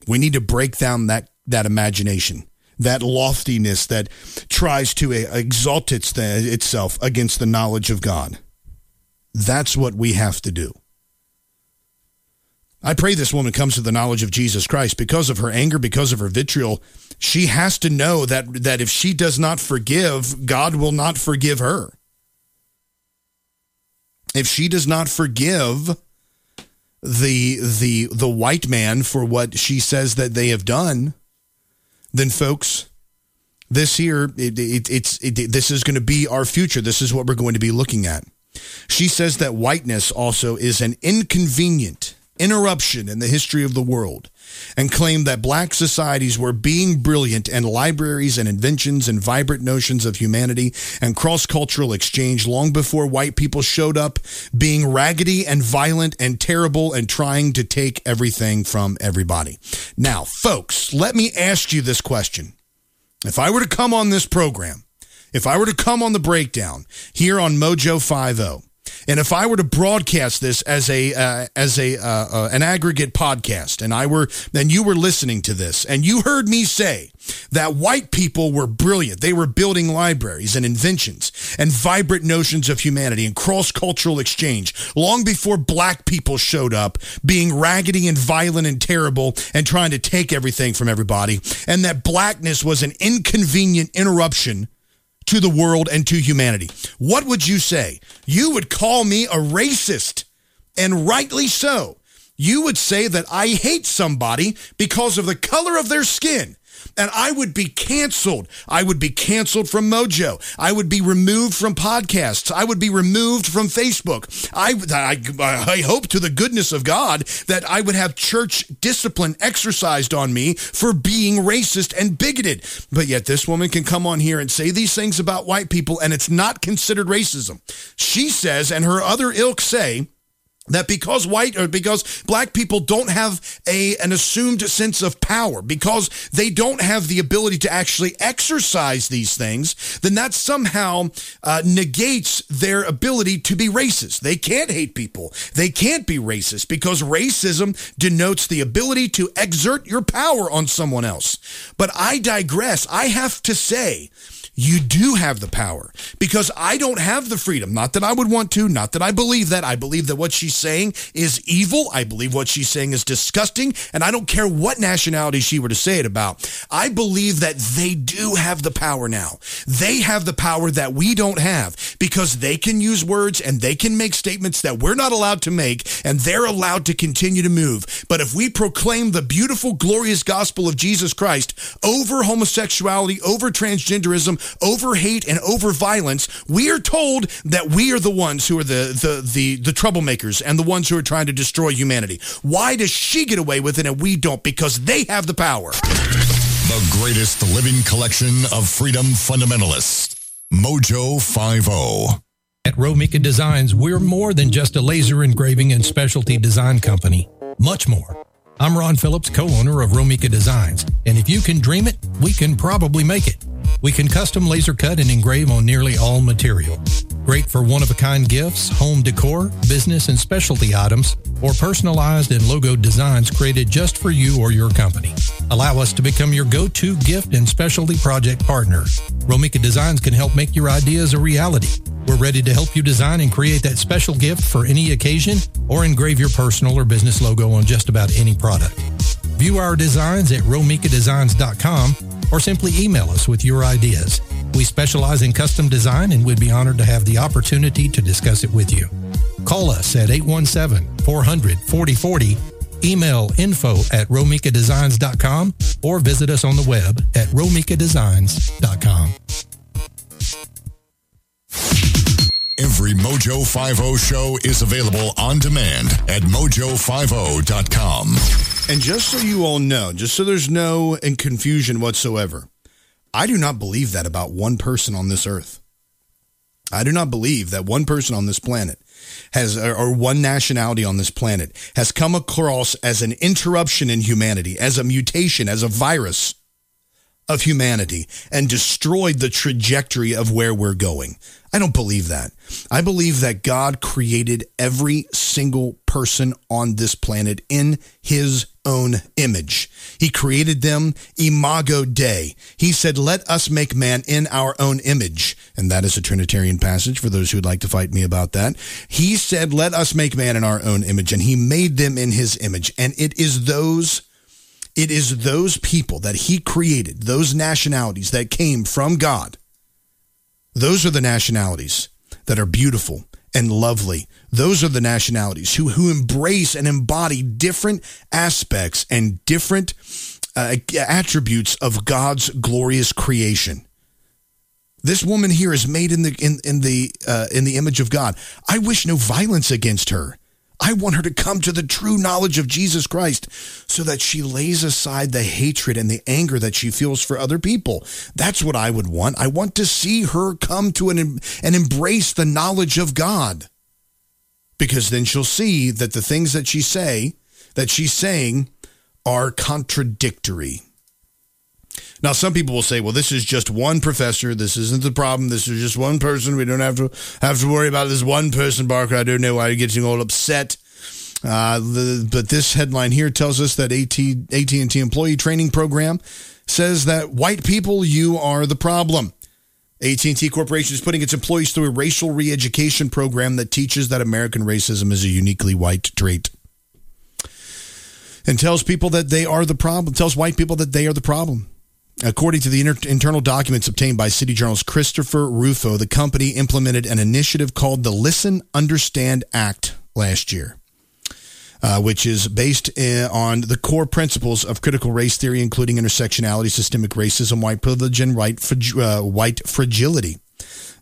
We need to break down that, that imagination, that loftiness that tries to uh, exalt its, itself against the knowledge of God. That's what we have to do. I pray this woman comes to the knowledge of Jesus Christ because of her anger, because of her vitriol. She has to know that, that if she does not forgive, God will not forgive her. If she does not forgive the the the white man for what she says that they have done, then folks, this here it, it, it's it, this is going to be our future. This is what we're going to be looking at. She says that whiteness also is an inconvenient interruption in the history of the world and claimed that black societies were being brilliant and libraries and inventions and vibrant notions of humanity and cross-cultural exchange long before white people showed up being raggedy and violent and terrible and trying to take everything from everybody. Now, folks, let me ask you this question. If I were to come on this program, if I were to come on the breakdown here on Mojo 50, and if I were to broadcast this as a uh, as a uh, uh, an aggregate podcast, and I were and you were listening to this, and you heard me say that white people were brilliant, they were building libraries and inventions and vibrant notions of humanity and cross cultural exchange long before black people showed up, being raggedy and violent and terrible and trying to take everything from everybody, and that blackness was an inconvenient interruption to the world and to humanity. What would you say? You would call me a racist, and rightly so. You would say that I hate somebody because of the color of their skin. And I would be canceled. I would be canceled from Mojo. I would be removed from podcasts. I would be removed from Facebook. I, I, I hope to the goodness of God that I would have church discipline exercised on me for being racist and bigoted. But yet this woman can come on here and say these things about white people and it's not considered racism. She says, and her other ilk say, that because white or because black people don't have a an assumed sense of power because they don't have the ability to actually exercise these things then that somehow uh, negates their ability to be racist. They can't hate people. They can't be racist because racism denotes the ability to exert your power on someone else. But i digress. I have to say you do have the power because I don't have the freedom. Not that I would want to, not that I believe that. I believe that what she's saying is evil. I believe what she's saying is disgusting. And I don't care what nationality she were to say it about. I believe that they do have the power now. They have the power that we don't have because they can use words and they can make statements that we're not allowed to make and they're allowed to continue to move. But if we proclaim the beautiful, glorious gospel of Jesus Christ over homosexuality, over transgenderism, over hate and over violence, we are told that we are the ones who are the, the, the, the troublemakers and the ones who are trying to destroy humanity. Why does she get away with it and we don't? Because they have the power. The greatest living collection of freedom fundamentalists. Mojo 50. At Romika Designs, we're more than just a laser engraving and specialty design company. Much more. I'm Ron Phillips, co-owner of Romika Designs, and if you can dream it, we can probably make it. We can custom laser cut and engrave on nearly all material. Great for one-of-a-kind gifts, home decor, business and specialty items, or personalized and logo designs created just for you or your company. Allow us to become your go-to gift and specialty project partner. Romika Designs can help make your ideas a reality. We're ready to help you design and create that special gift for any occasion or engrave your personal or business logo on just about any product. View our designs at romikadesigns.com or simply email us with your ideas. We specialize in custom design and we'd be honored to have the opportunity to discuss it with you. Call us at 817 400 4040, email info at romikadesigns.com, or visit us on the web at romikadesigns.com. Every Mojo 50 show is available on demand at mojo50.com. And just so you all know, just so there's no confusion whatsoever, I do not believe that about one person on this earth. I do not believe that one person on this planet has, or one nationality on this planet has come across as an interruption in humanity, as a mutation, as a virus of humanity and destroyed the trajectory of where we're going. I don't believe that. I believe that God created every single person on this planet in his own image. He created them imago Dei. He said, let us make man in our own image. And that is a Trinitarian passage for those who'd like to fight me about that. He said, let us make man in our own image. And he made them in his image. And it is those it is those people that he created, those nationalities that came from God. Those are the nationalities that are beautiful and lovely. Those are the nationalities who, who embrace and embody different aspects and different uh, attributes of God's glorious creation. This woman here is made in the in, in the uh, in the image of God. I wish no violence against her. I want her to come to the true knowledge of Jesus Christ so that she lays aside the hatred and the anger that she feels for other people. That's what I would want. I want to see her come to an, and embrace the knowledge of God. Because then she'll see that the things that she say, that she's saying are contradictory. Now, some people will say, well, this is just one professor. This isn't the problem. This is just one person. We don't have to have to worry about this one person, Barker. I don't know why you're getting all upset. Uh, the, but this headline here tells us that AT, AT&T employee training program says that white people, you are the problem. AT&T Corporation is putting its employees through a racial re-education program that teaches that American racism is a uniquely white trait. And tells people that they are the problem, tells white people that they are the problem. According to the inter- internal documents obtained by City Journal's Christopher Rufo, the company implemented an initiative called the Listen, Understand Act last year. Uh, which is based in, on the core principles of critical race theory, including intersectionality, systemic racism, white privilege, and white, uh, white fragility.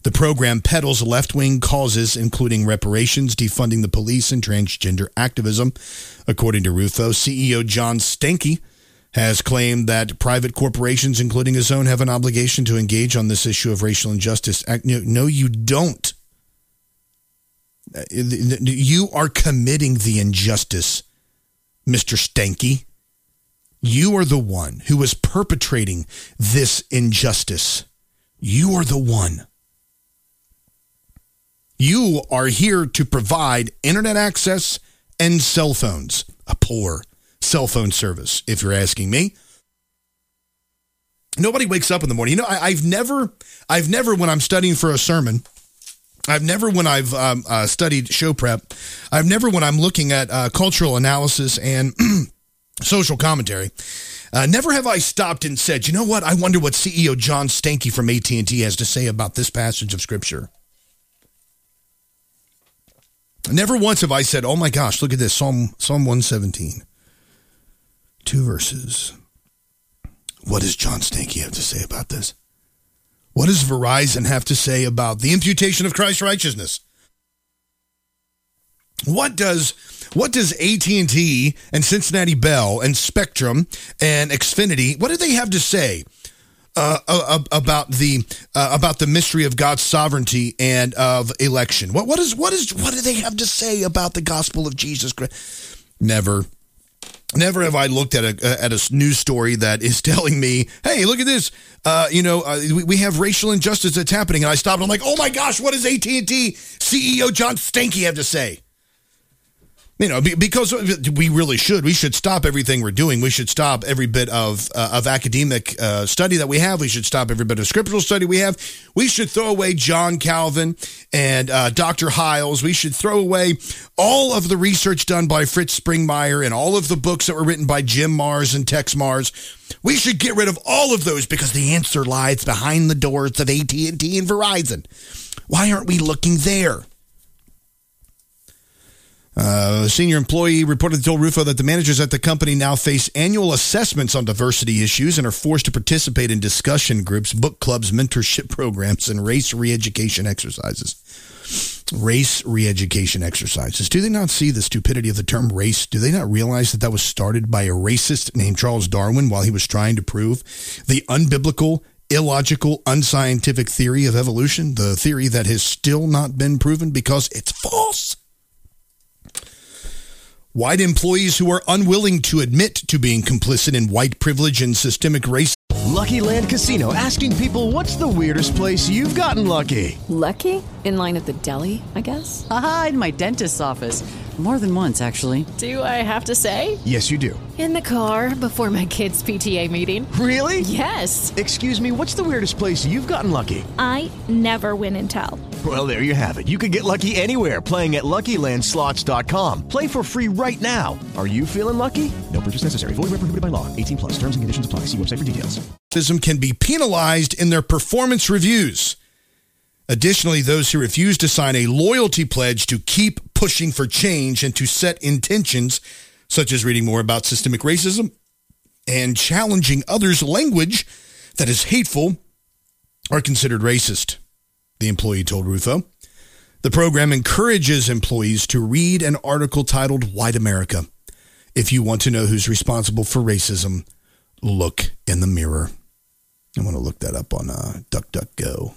The program peddles left wing causes, including reparations, defunding the police, and transgender activism. According to Rufo, CEO John Stankey has claimed that private corporations, including his own, have an obligation to engage on this issue of racial injustice. No, you don't. Uh, You are committing the injustice, Mr. Stanky. You are the one who is perpetrating this injustice. You are the one. You are here to provide internet access and cell phones. A poor cell phone service, if you're asking me. Nobody wakes up in the morning. You know, I, I've never, I've never, when I'm studying for a sermon, I've never, when I've um, uh, studied show prep, I've never, when I'm looking at uh, cultural analysis and social commentary, uh, never have I stopped and said, you know what? I wonder what CEO John Stanky from AT&T has to say about this passage of scripture. Never once have I said, "Oh my gosh, look at this Psalm Psalm 117." Two verses. What does John Stanky have to say about this? What does Verizon have to say about the imputation of Christ's righteousness? What does what does AT&T and Cincinnati Bell and Spectrum and Xfinity what do they have to say uh, about the uh, about the mystery of God's sovereignty and of election. What what is what is what do they have to say about the gospel of Jesus Christ? Never. Never have I looked at a at a news story that is telling me, "Hey, look at this! Uh, you know, uh, we, we have racial injustice that's happening." And I stopped. And I'm like, "Oh my gosh, what does AT and T CEO John Stanky have to say?" You know, because we really should. We should stop everything we're doing. We should stop every bit of uh, of academic uh, study that we have. We should stop every bit of scriptural study we have. We should throw away John Calvin and uh, Dr. Hiles. We should throw away all of the research done by Fritz Springmeier and all of the books that were written by Jim Marrs and Texe Marrs. We should get rid of all of those because the answer lies behind the doors of AT&T and Verizon. Why aren't we looking there? Uh, a senior employee reported to Rufo that the managers at the company now face annual assessments on diversity issues and are forced to participate in discussion groups, book clubs, mentorship programs, and race re-education exercises. Race re-education exercises. Do they not see the stupidity of the term race? Do they not realize that that was started by a racist named Charles Darwin while he was trying to prove the unbiblical, illogical, unscientific theory of evolution, the theory that has still not been proven because it's false? White employees who are unwilling to admit to being complicit in white privilege and systemic racism. Lucky Land Casino asking people what's the weirdest place you've gotten lucky? Lucky? In line at the deli, I guess? Aha, in my dentist's office. More than once, actually. Do I have to say? Yes, you do. In the car before my kids' PTA meeting. Really? Yes. Excuse me, what's the weirdest place you've gotten lucky? I never win and tell. Well, there you have it. You can get lucky anywhere playing at LuckyLandSlots.com. Play for free right now. Are you feeling lucky? No purchase necessary. Void where prohibited by law. 18 plus. Terms and conditions apply. See website for details. Can be penalized in their performance reviews. Additionally, those who refuse to sign a loyalty pledge to keep pushing for change and to set intentions, such as reading more about systemic racism and challenging others' language that is hateful, are considered racist, the employee told Rufo. The program encourages employees to read an article titled White America. If you want to know who's responsible for racism, look in the mirror. I want to look that up on uh, DuckDuckGo.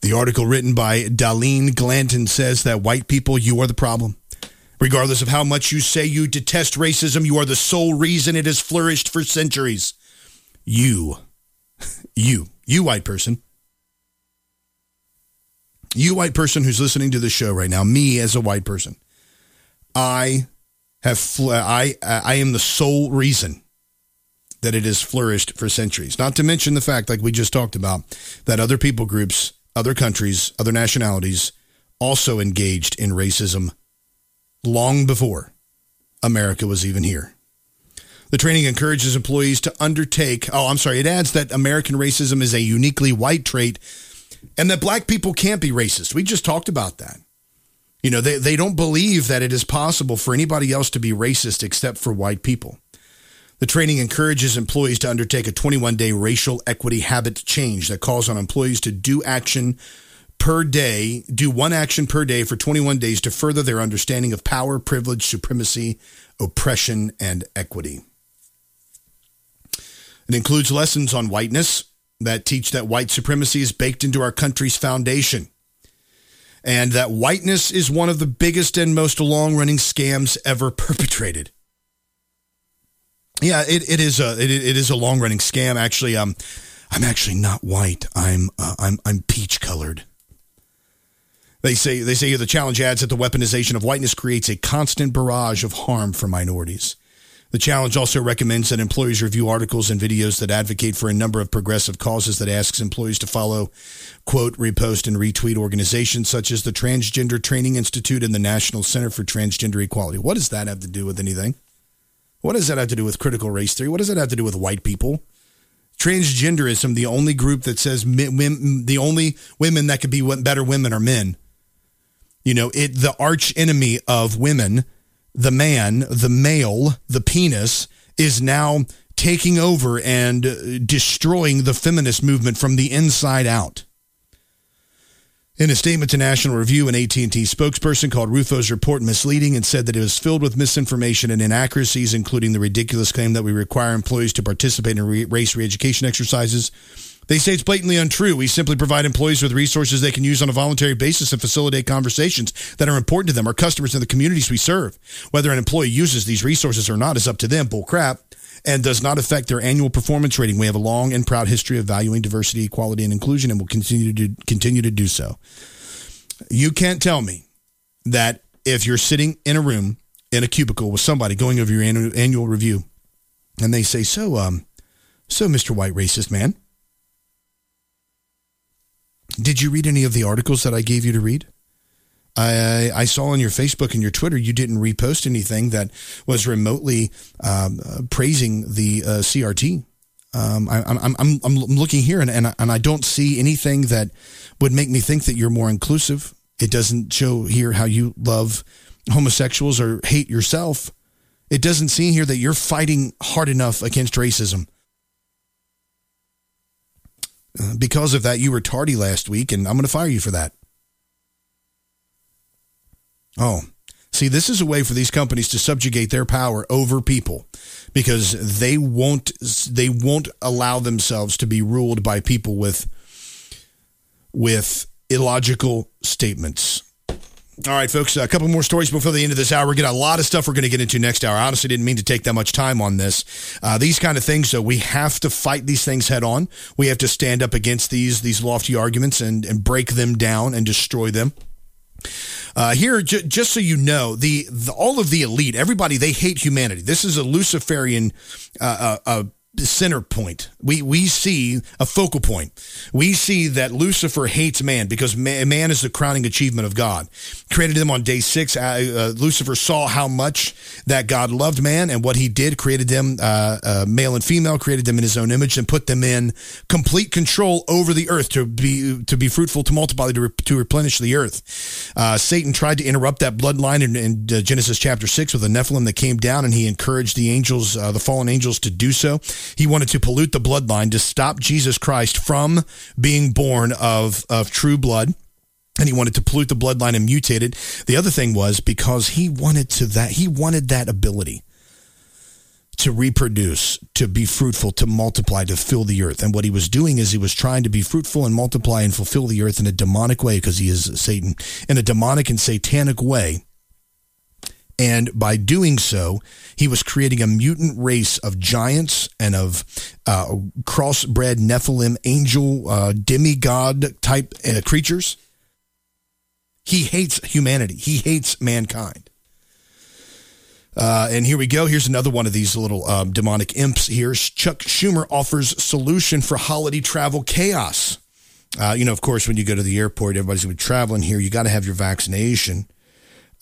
The article written by Dahleen Glanton says that white people, you are the problem. Regardless of how much you say you detest racism, you are the sole reason it has flourished for centuries. You, you, you white person, you white person who's listening to this show right now, me as a white person, I have, fl- I, I am the sole reason that it has flourished for centuries. Not to mention the fact, like we just talked about, that other people groups, other countries, other nationalities also engaged in racism long before America was even here. The training encourages employees to undertake, oh, I'm sorry, it adds that American racism is a uniquely white trait and that black people can't be racist. We just talked about that. You know, they, they don't believe that it is possible for anybody else to be racist except for white people. The training encourages employees to undertake a 21 day racial equity habit change that calls on employees to do action per day, do one action per day for 21 days to further their understanding of power, privilege, supremacy, oppression, and equity. It includes lessons on whiteness that teach that white supremacy is baked into our country's foundation. and that whiteness is one of the biggest and most long running scams ever perpetrated. Yeah, it, it is a it, it is a long running scam. Actually, um, I'm actually not white. I'm uh, I'm I'm peach colored. They say they say the challenge adds that the weaponization of whiteness creates a constant barrage of harm for minorities. The challenge also recommends that employees review articles and videos that advocate for a number of progressive causes that asks employees to follow, quote, repost and retweet organizations such as the Transgender Training Institute and the National Center for Transgender Equality. What does that have to do with anything? What does that have to do with critical race theory? What does that have to do with white people? Transgenderism, the only group that says women the only women that could be better women are men. You know, it the arch enemy of women the man, the male, the penis is now taking over and uh, destroying the feminist movement from the inside out. In a statement to National Review, an AT&T spokesperson called Rufo's report misleading and said that it was filled with misinformation and inaccuracies, including the ridiculous claim that we require employees to participate in race re-education exercises they say it's blatantly untrue. We simply provide employees with resources they can use on a voluntary basis and facilitate conversations that are important to them, our customers, and the communities we serve. Whether an employee uses these resources or not is up to them. Bull crap. And does not affect their annual performance rating. We have a long and proud history of valuing diversity, equality, and inclusion, and will continue to do, continue to do so. You can't tell me that if you're sitting in a room in a cubicle with somebody going over your annual, annual review, and they say, "So, um, so, Mr. White Racist Man." Did you read any of the articles that I gave you to read? I, I saw on your Facebook and your Twitter you didn't repost anything that was remotely um, uh, praising the uh, CRT. Um, I, am I'm, I'm, I'm looking here and, and, and I don't see anything that would make me think that you're more inclusive. It doesn't show here how you love homosexuals or hate yourself. It doesn't seem here that you're fighting hard enough against racism. Because of that, you were tardy last week, and I'm going to fire you for that. Oh, see, this is a way for these companies to subjugate their power over people because they won't they won't allow themselves to be ruled by people with with illogical statements. All right, folks, a couple more stories before the end of this hour. We get a lot of stuff we're going to get into next hour. I honestly didn't mean to take that much time on this. Uh, these kind of things, so we have to fight these things head on. We have to stand up against these these lofty arguments and, and break them down and destroy them. Uh, here, j- just so you know, the, the, all of the elite, everybody, they hate humanity. This is a Luciferian uh, uh, uh center point. We we see a focal point. We see that Lucifer hates man because man, man is the crowning achievement of God. Created them on day six. Uh, uh, Lucifer saw how much that God loved man and what He did. Created them uh, uh male and female. Created them in His own image and put them in complete control over the earth to be to be fruitful, to multiply, to, re, to replenish the earth. Uh, Satan tried to interrupt that bloodline in, in uh, Genesis chapter six with a Nephilim that came down, and he encouraged the angels, the fallen angels, to do so. He wanted to pollute the bloodline to stop Jesus Christ from being born of, of true blood and he wanted to pollute the bloodline and mutate it. The other thing was because he wanted to that he wanted that ability to reproduce, to be fruitful, to multiply, to fill the earth. And what he was doing is he was trying to be fruitful and multiply and fulfill the earth in a demonic way because he is Satan in a demonic and satanic way and by doing so, he was creating a mutant race of giants and of uh, crossbred Nephilim, angel, uh, demigod type uh, creatures. He hates humanity. He hates mankind. Uh, and here we go. Here's another one of these little um, demonic imps here. Chuck Schumer offers solution for holiday travel chaos. Uh, you know, of course, when you go to the airport, everybody's going to be traveling here. You got to have your vaccination.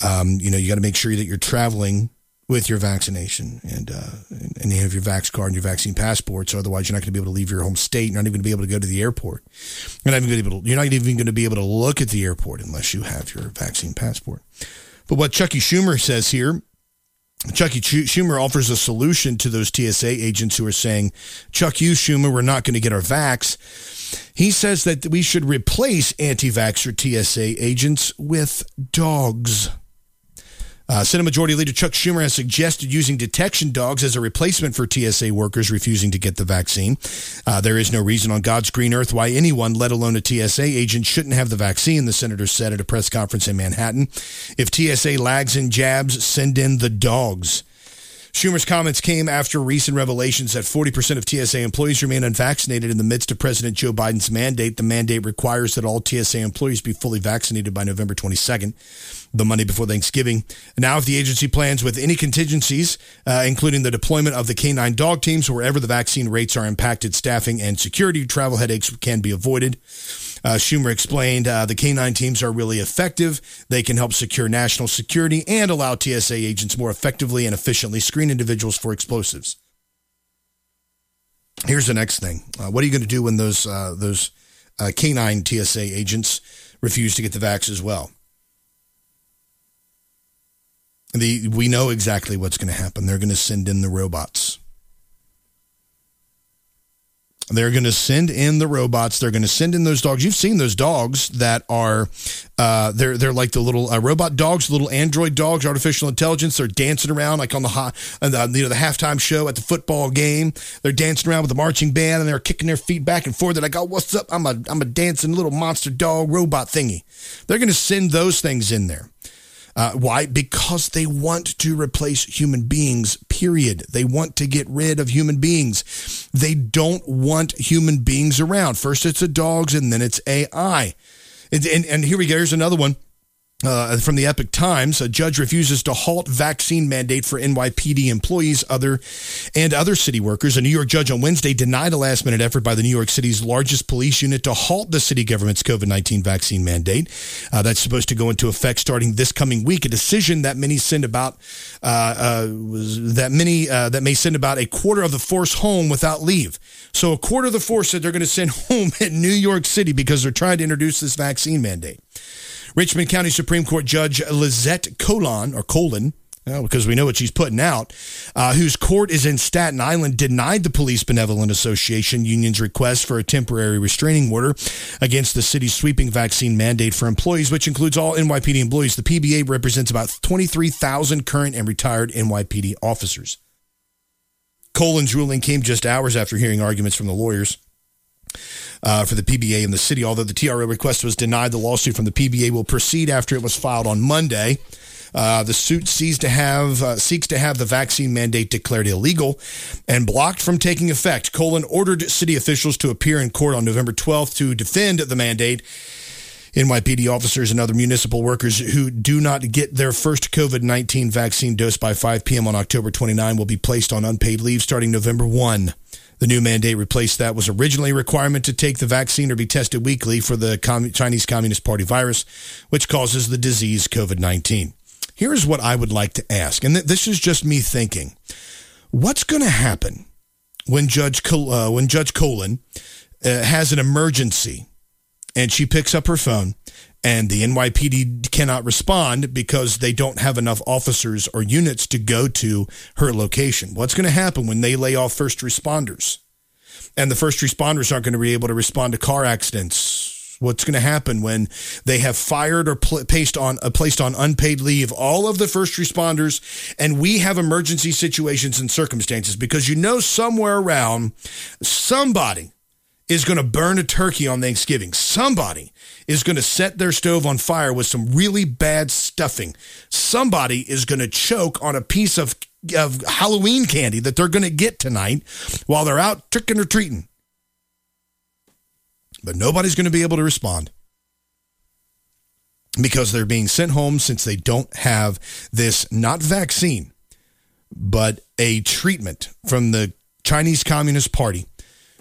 Um, you know, you got to make sure that you're traveling with your vaccination and uh, and you have your vax card and your vaccine passport. So otherwise, you're not going to be able to leave your home state. You're not even going to be able to go to the airport. You're not even going to be able to, you're not even going to be able to look at the airport unless you have your vaccine passport. But what Chucky Schumer says here Chucky Schumer offers a solution to those TSA agents who are saying, Chuck you, Schumer, we're not going to get our vax. He says that we should replace anti vaxxer TSA agents with dogs. Uh, Senate Majority Leader Chuck Schumer has suggested using detection dogs as a replacement for TSA workers refusing to get the vaccine. Uh, there is no reason on God's green earth why anyone, let alone a TSA agent, shouldn't have the vaccine, the senator said at a press conference in Manhattan. If TSA lags in jabs, send in the dogs. Schumer's comments came after recent revelations that 40% of TSA employees remain unvaccinated in the midst of President Joe Biden's mandate. The mandate requires that all TSA employees be fully vaccinated by November 22nd, the Monday before Thanksgiving. Now, if the agency plans with any contingencies, uh, including the deployment of the canine dog teams wherever the vaccine rates are impacted, staffing and security, travel headaches can be avoided. Uh, Schumer explained uh, the canine teams are really effective. They can help secure national security and allow TSA agents more effectively and efficiently screen individuals for explosives. Here's the next thing. Uh, what are you going to do when those uh, those uh, canine TSA agents refuse to get the vax as well? The we know exactly what's going to happen. They're going to send in the robots. They're going to send in the robots. They're going to send in those dogs. You've seen those dogs that are, uh, they're they're like the little uh, robot dogs, little android dogs, artificial intelligence. They're dancing around like on the hot, uh, you know, the halftime show at the football game. They're dancing around with the marching band and they're kicking their feet back and forth. They're like, "Oh, what's up? I'm a I'm a dancing little monster dog robot thingy." They're going to send those things in there. Uh, why? Because they want to replace human beings, period. They want to get rid of human beings. They don't want human beings around. First it's the dogs and then it's AI. And, and, and here we go. Here's another one. Uh, from the Epoch Times, a judge refuses to halt vaccine mandate for NYPD employees, other and other city workers. A New York judge on Wednesday denied a last-minute effort by the New York City's largest police unit to halt the city government's COVID-19 vaccine mandate. Uh, that's supposed to go into effect starting this coming week. A decision that many send about uh, uh that many uh, that may send about a quarter of the force home without leave. So a quarter of the force said they're going to send home in New York City because they're trying to introduce this vaccine mandate. Richmond County Supreme Court Judge Lizette Colon, or Colon, uh, because we know what she's putting out, uh, whose court is in Staten Island, denied the Police Benevolent Association union's request for a temporary restraining order against the city's sweeping vaccine mandate for employees, which includes all NYPD employees. The PBA represents about 23,000 current and retired NYPD officers. Colon's ruling came just hours after hearing arguments from the lawyers uh, for the PBA in the city. Although the TRO request was denied, the lawsuit from the PBA will proceed after it was filed on Monday. Uh, the suit seeks to have uh, seeks to have the vaccine mandate declared illegal and blocked from taking effect. Colon ordered city officials to appear in court on November 12th to defend the mandate. NYPD officers and other municipal workers who do not get their first COVID 19 vaccine dose by 5 p.m. on October 29 will be placed on unpaid leave starting November 1. The new mandate replaced that was originally a requirement to take the vaccine or be tested weekly for the Chinese Communist Party virus, which causes the disease COVID 19. Here's what I would like to ask, and this is just me thinking. What's going to happen when Judge, uh, when Judge Colon uh, has an emergency and she picks up her phone and the NYPD cannot respond because they don't have enough officers or units to go to her location. What's going to happen when they lay off first responders? And the first responders aren't going to be able to respond to car accidents. What's going to happen when they have fired or pl- placed on uh, placed on unpaid leave all of the first responders, and we have emergency situations and circumstances because you know somewhere around somebody is going to burn a turkey on Thanksgiving. Somebody is going to set their stove on fire with some really bad stuffing. Somebody is going to choke on a piece of, of Halloween candy that they're going to get tonight while they're out tricking or treating. But nobody's going to be able to respond because they're being sent home since they don't have this not vaccine, but a treatment from the Chinese Communist Party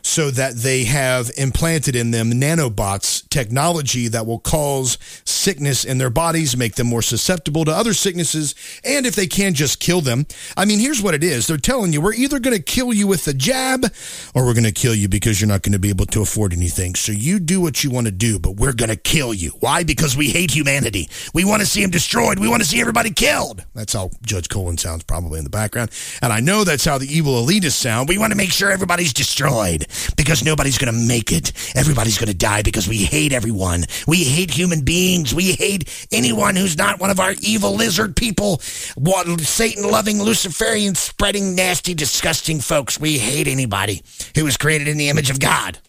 so that they have implanted in them nanobots technology that will cause sickness in their bodies, make them more susceptible to other sicknesses, and if they can, just kill them. I mean, here's what it is they're telling you we're either going to kill you with the jab or we're going to kill you because you're not going to be able to afford anything. So you do what you want to do, but we're going to kill you. Why? Because we hate humanity. We want to see them destroyed. We want to see everybody killed. That's how Judge Colon sounds probably in the background. And I know that's how the evil elitists sound. We want to make sure everybody's destroyed. Because nobody's going to make it. Everybody's going to die because we hate everyone. We hate human beings. We hate anyone who's not one of our evil lizard people, Satan loving, Luciferian, spreading, nasty, disgusting folks. We hate anybody who was created in the image of God.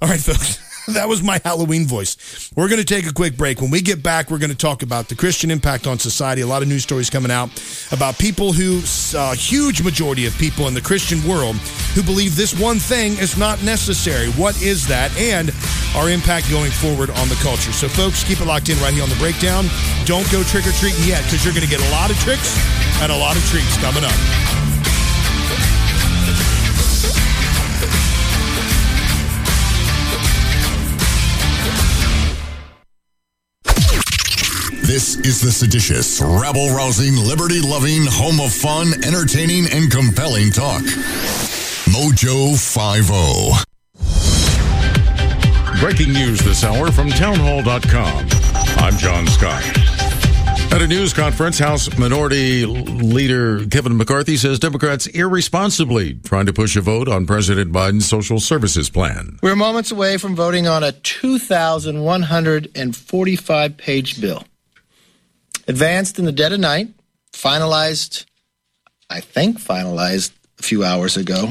All right, folks. that was my Halloween voice. We're going to take a quick break. When we get back, we're going to talk about the Christian impact on society. A lot of news stories coming out about people who, a uh, huge majority of people in the Christian world, who believe this one thing is not necessary. What is that? And our impact going forward on the culture. So, folks, keep it locked in right here on the breakdown. Don't go trick or treating yet because you're going to get a lot of tricks and a lot of treats coming up. This is the seditious, rabble rousing, liberty loving, home of fun, entertaining, and compelling talk. Mojo 50. Breaking news this hour from townhall.com. I'm John Scott. At a news conference, House Minority Leader Kevin McCarthy says Democrats irresponsibly trying to push a vote on President Biden's social services plan. We're moments away from voting on a 2,145 page bill advanced in the dead of night, finalized, I think, finalized a few hours ago.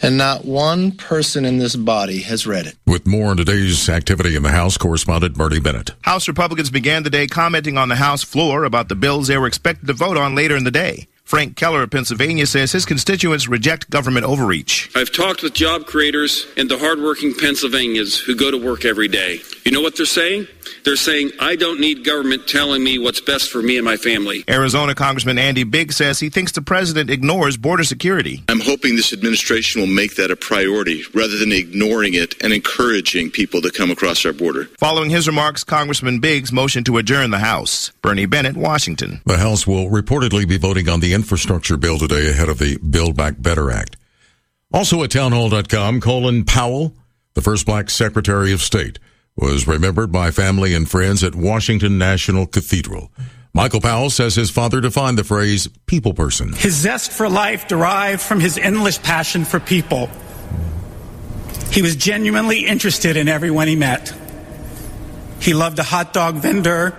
And not one person in this body has read it. With more on today's activity in the House, correspondent Bernie Bennett. House Republicans began the day commenting on the House floor about the bills they were expected to vote on later in the day. Fred Keller of Pennsylvania says his constituents reject government overreach. I've talked with job creators and the hardworking Pennsylvanians who go to work every day. You know what they're saying? They're saying, I don't need government telling me what's best for me and my family. Arizona Congressman Andy Biggs says he thinks the president ignores border security. I'm hoping this administration will make that a priority rather than ignoring it and encouraging people to come across our border. Following his remarks, Congressman Biggs motioned to adjourn the House. Bernie Bennett, Washington. The House will reportedly be voting on the infrastructure bill today ahead of the Build Back Better Act. Also at townhall.com, Colin Powell, the first black Secretary of State, was remembered by family and friends at Washington National Cathedral. Michael Powell says his father defined the phrase people person. His zest for life derived from his endless passion for people. He was genuinely interested in everyone he met. He loved a hot dog vendor,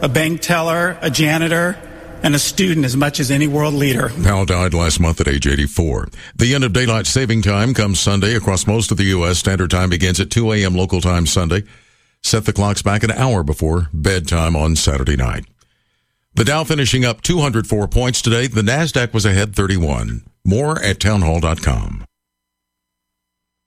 a bank teller, a janitor, and a student as much as any world leader. Powell died last month at age 84. The end of daylight saving time comes Sunday across most of the U.S. Standard time begins at 2 a.m. local time Sunday. Set the clocks back an hour before bedtime on Saturday night. The Dow finishing up 204 points today. The NASDAQ was ahead 31. More at townhall.com.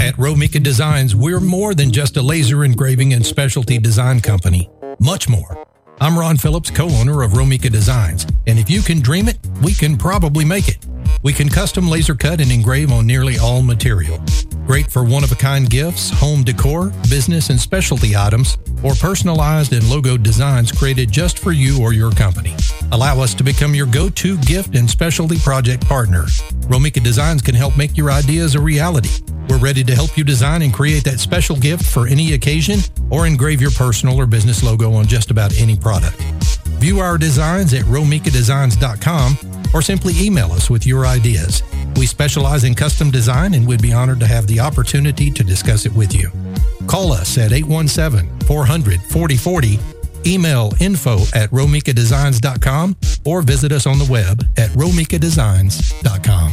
At Romika Designs, we're more than just a laser engraving and specialty design company. Much more. I'm Ron Phillips, co-owner of Romika Designs, and if you can dream it, we can probably make it. We can custom laser cut and engrave on nearly all material. Great for one-of-a-kind gifts, home decor, business and specialty items, or personalized and logo designs created just for you or your company. Allow us to become your go-to gift and specialty project partner. Romika Designs can help make your ideas a reality. We're ready to help you design and create that special gift for any occasion or engrave your personal or business logo on just about any product. View our designs at romikadesigns.com or simply email us with your ideas. We specialize in custom design and we'd be honored to have the opportunity to discuss it with you. Call us at 817 400 4040, email info at romikadesigns.com, or visit us on the web at romikadesigns.com.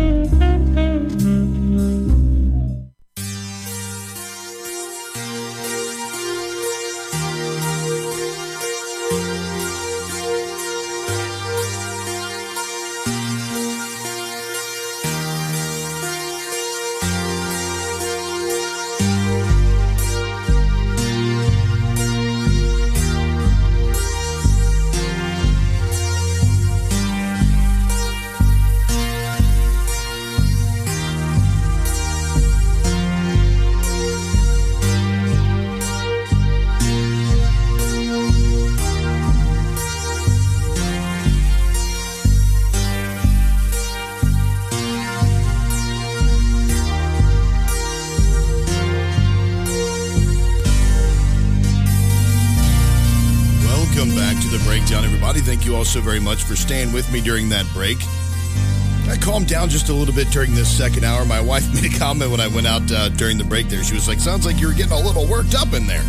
so very much for staying with me during that break. I calmed down just a little bit during this second hour. My wife made a comment when I went out uh, during the break there. She was like, Sounds like you were getting a little worked up in there.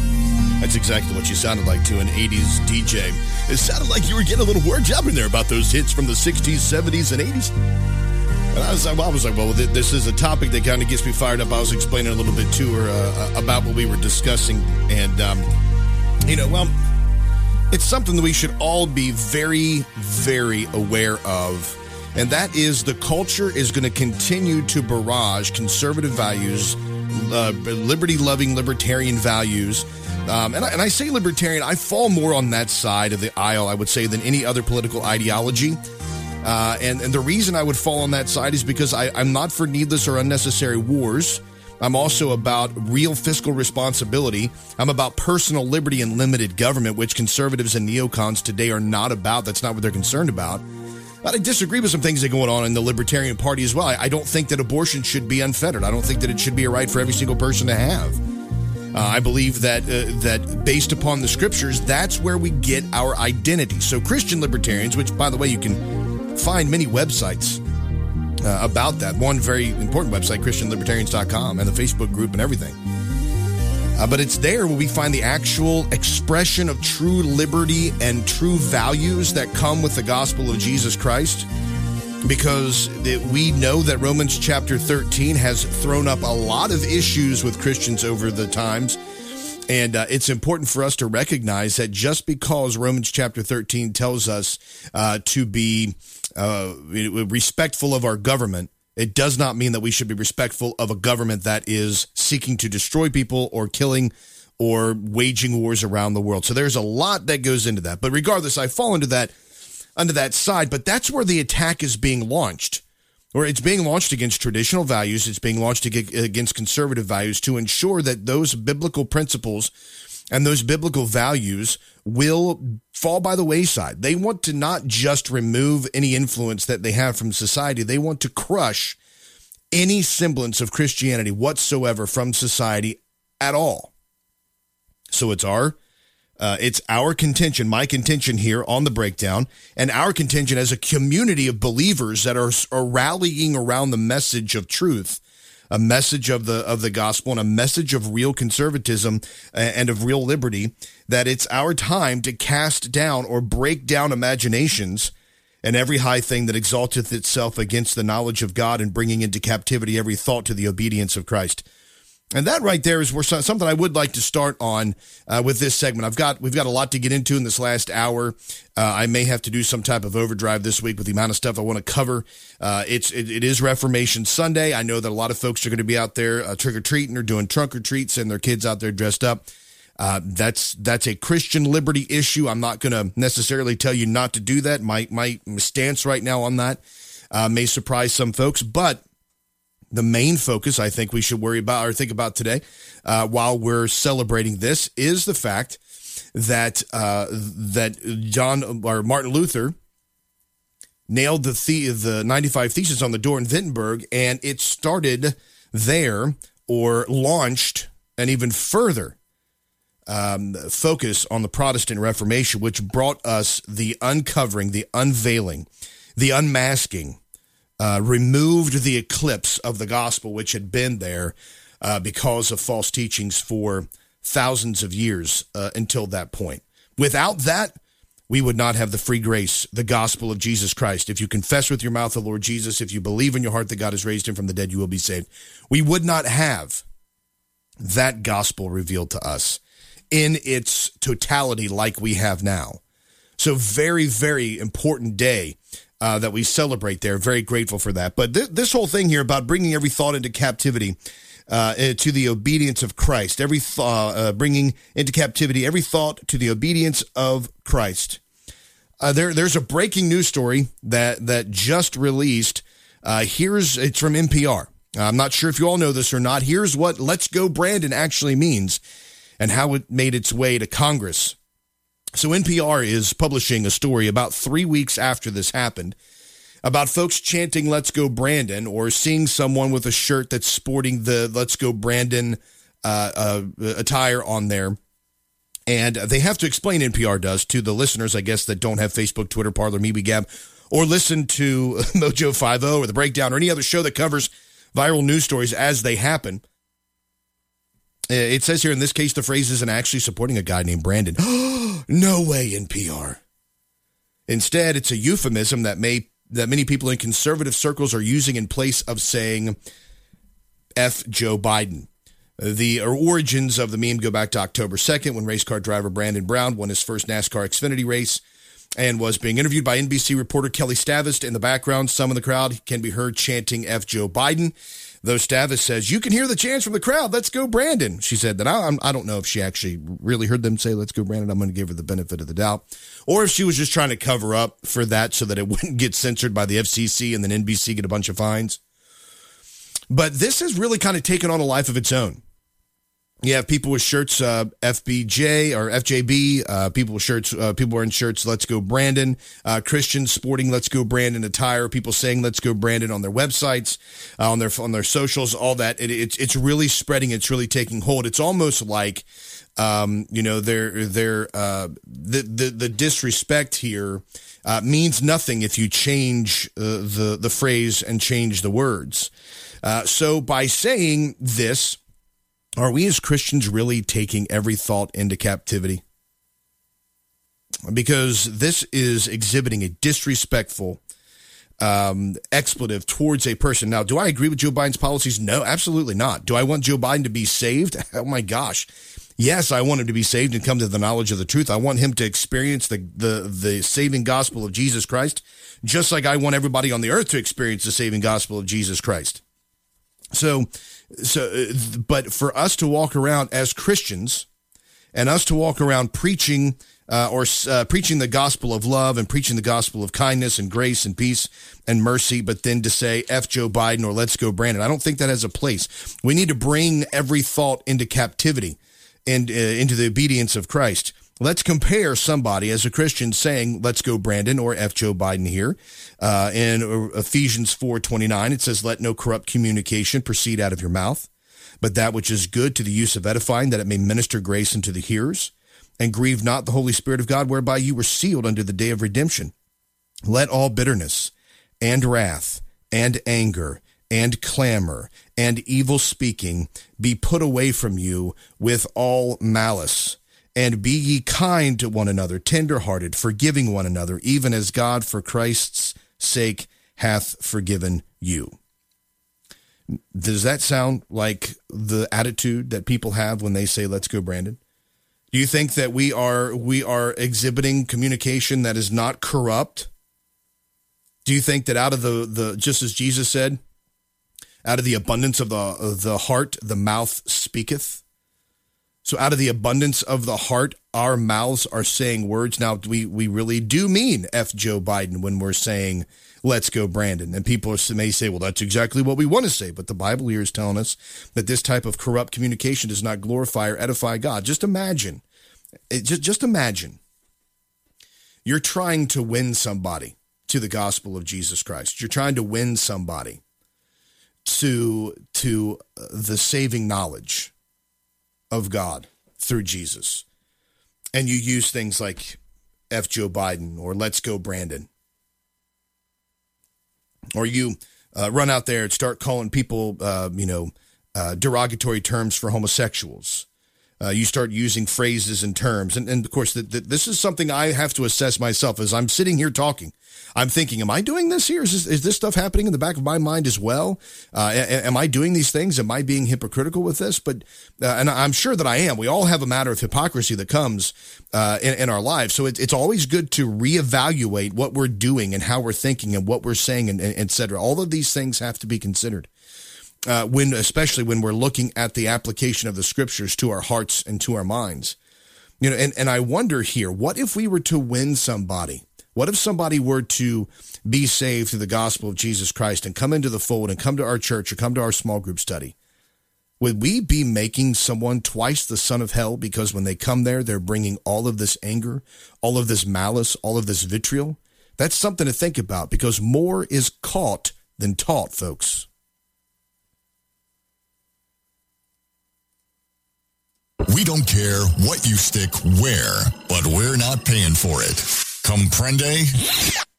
That's exactly what she sounded like to an 80s DJ. It sounded like you were getting a little worked up in there about those hits from the 60s, 70s, and 80s. And I was, I was like, well, this is a topic that kind of gets me fired up. I was explaining a little bit to her uh, about what we were discussing. And, um, you know, well, it's something that we should all be very, very aware of. And that is the culture is going to continue to barrage conservative values, uh, liberty loving libertarian values um, and, I, and I say libertarian, I fall more on that side of the aisle, I would say, than any other political ideology. Uh, and, and the reason I would fall on that side is because I, I'm not for needless or unnecessary wars. I'm also about real fiscal responsibility. I'm about personal liberty and limited government, which conservatives and neocons today are not about. That's not what they're concerned about. But I disagree with some things that are going on in the Libertarian Party as well. I, don't think that abortion should be unfettered. I don't think that it should be a right for every single person to have. Uh, I believe that uh, that based upon the scriptures, that's where we get our identity. So Christian libertarians, which by the way you can find many websites uh, about that. One very important website, ChristianLibertarians.com, and the Facebook group and everything. Uh, but it's there where we find the actual expression of true liberty and true values that come with the gospel of Jesus Christ because we know that Romans chapter 13 has thrown up a lot of issues with Christians over the times. And uh, it's important for us to recognize that just because Romans chapter 13 tells us uh, to be uh, respectful of our government, it does not mean that we should be respectful of a government that is seeking to destroy people or killing or waging wars around the world. So there's a lot that goes into that. But regardless, I fall into that under that side, but that's where the attack is being launched. Or it's being launched against traditional values, it's being launched against conservative values to ensure that those biblical principles and those biblical values will fall by the wayside. They want to not just remove any influence that they have from society, they want to crush any semblance of Christianity whatsoever from society at all. So it's our uh, it's our contention, my contention here on the breakdown, and our contention as a community of believers that are, are rallying around the message of truth, a message of the of the gospel, and a message of real conservatism and of real liberty. That it's our time to cast down or break down imaginations and every high thing that exalteth itself against the knowledge of God, and bringing into captivity every thought to the obedience of Christ. And that right there is where something I would like to start on uh, with this segment. I've got we've got a lot to get into in this last hour. Uh, I may have to do some type of overdrive this week with the amount of stuff I want to cover. Uh, it's it, it is Reformation Sunday. I know that a lot of folks are going to be out there uh, trick or treating or doing trunk or treats, and their kids out there dressed up. Uh, that's that's a Christian liberty issue. I'm not going to necessarily tell you not to do that. My my stance right now on that uh, may surprise some folks, but the main focus I think we should worry about or think about today uh, while we're celebrating this is the fact that uh, that John or Martin Luther nailed the, the the 95 thesis on the door in Wittenberg and it started there or launched an even further um, focus on the Protestant Reformation, which brought us the uncovering, the unveiling, the unmasking uh, removed the eclipse of the gospel which had been there uh, because of false teachings for thousands of years uh, until that point. Without that, we would not have the free grace, the gospel of Jesus Christ. If you confess with your mouth the Lord Jesus, if you believe in your heart that God has raised him from the dead, you will be saved. We would not have that gospel revealed to us in its totality like we have now. So, very, very important day uh, that we celebrate there. Very grateful for that. But th- this whole thing here about bringing every thought into captivity. Uh, eh, to the obedience of Christ, every thought, uh, bringing into captivity every thought to the obedience of Christ. Uh, there, there's a breaking news story that that just released. Uh, here's it's from NPR. I'm not sure if you all know this or not. Here's what "Let's Go Brandon" actually means, and how it made its way to Congress. So NPR is publishing a story about three weeks after this happened about folks chanting "Let's go Brandon" or seeing someone with a shirt that's sporting the "Let's go Brandon" uh, uh, attire on there, And they have to explain, NPR does, to the listeners, I guess, that don't have Facebook, Twitter, Parler, MeWeGab, or listen to Mojo 50 or The Breakdown or any other show that covers viral news stories as they happen. It says here in this case, the phrase isn't actually supporting a guy named Brandon. no way, NPR. Instead, it's a euphemism that may that many people in conservative circles are using in place of saying F Joe Biden. The origins of the meme go back to October 2nd when race car driver Brandon Brown won his first NASCAR Xfinity race and was being interviewed by NBC reporter Kelli Stavast. In the background, some of the crowd can be heard chanting F Joe Biden. Though Stavast says, You can hear the chants from the crowd. Let's go, Brandon. She said that I, I don't know if she actually really heard them say, Let's go, Brandon. I'm going to give her the benefit of the doubt. Or if she was just trying to cover up for that so that it wouldn't get censored by the FCC and then NBC get a bunch of fines. But this has really kind of taken on a life of its own. You have people with shirts, uh, FBJ or FJB, uh, people with shirts, uh, people wearing shirts, Let's Go Brandon, uh, Christians sporting Let's Go Brandon attire, people saying Let's Go Brandon on their websites, uh, on their, on their socials, all that. It, it's, it's really spreading. It's really taking hold. It's almost like, um, you know, their, their, uh, the, the, the disrespect here, uh, means nothing if you change, the, the phrase and change the words. Uh, so by saying this, are we as Christians really taking every thought into captivity? Because this is exhibiting a disrespectful um, expletive towards a person. Now, do I agree with Joe Biden's policies? No, absolutely not. Do I want Joe Biden to be saved? Oh my gosh. Yes, I want him to be saved and come to the knowledge of the truth. I want him to experience the, the, the saving gospel of Jesus Christ, just like I want everybody on the earth to experience the saving gospel of Jesus Christ. So, so, uh, but for us to walk around as Christians and us to walk around preaching uh, or uh, preaching the gospel of love and preaching the gospel of kindness and grace and peace and mercy, but then to say F Joe Biden or let's go Brandon, I don't think that has a place. We need to bring every thought into captivity and uh, into the obedience of Christ. Let's compare somebody as a Christian saying, let's go Brandon or F Joe Biden here. Uh, in Ephesians 4.29, it says, let no corrupt communication proceed out of your mouth, but that which is good to the use of edifying, that it may minister grace unto the hearers. And grieve not the Holy Spirit of God, whereby you were sealed unto the day of redemption. Let all bitterness and wrath and anger and clamor and evil speaking be put away from you with all malice. And be ye kind to one another, tenderhearted, forgiving one another, even as God for Christ's sake hath forgiven you. Does that sound like the attitude that people have when they say, let's go, Brandon? Do you think that we are we are exhibiting communication that is not corrupt? Do you think that out of the the just as Jesus said, out of the abundance of the of the heart the mouth speaketh? So out of the abundance of the heart our mouths are saying words. Now we we really do mean F Joe Biden when we're saying let's go Brandon. And people may say, well that's exactly what we want to say, but the Bible here is telling us that this type of corrupt communication does not glorify or edify God. Just imagine it, just just imagine you're trying to win somebody to the gospel of Jesus Christ. You're trying to win somebody to to uh, the saving knowledge of God through Jesus. And you use things like F Joe Biden or let's go Brandon. Or you uh, run out there and start calling people uh, you know uh, derogatory terms for homosexuals uh, you start using phrases and terms. And, and of course, the, the, this is something I have to assess myself as I'm sitting here talking. I'm thinking, am I doing this here? Is this, is this stuff happening in the back of my mind as well? Uh, am I doing these things? Am I being hypocritical with this? But, uh, and I'm sure that I am. We all have a matter of hypocrisy that comes uh, in, in our lives. So it, it's always good to reevaluate what we're doing and how we're thinking and what we're saying and, and et cetera. All of these things have to be considered uh, when especially when we're looking at the application of the scriptures to our hearts and to our minds. You know, and, and I wonder here, what if we were to win somebody? What if somebody were to be saved through the gospel of Jesus Christ and come into the fold and come to our church or come to our small group study? Would we be making someone twice the son of hell because when they come there, they're bringing all of this anger, all of this malice, all of this vitriol? That's something to think about because more is caught than taught, folks. We don't care what you stick where, but we're not paying for it. Comprende?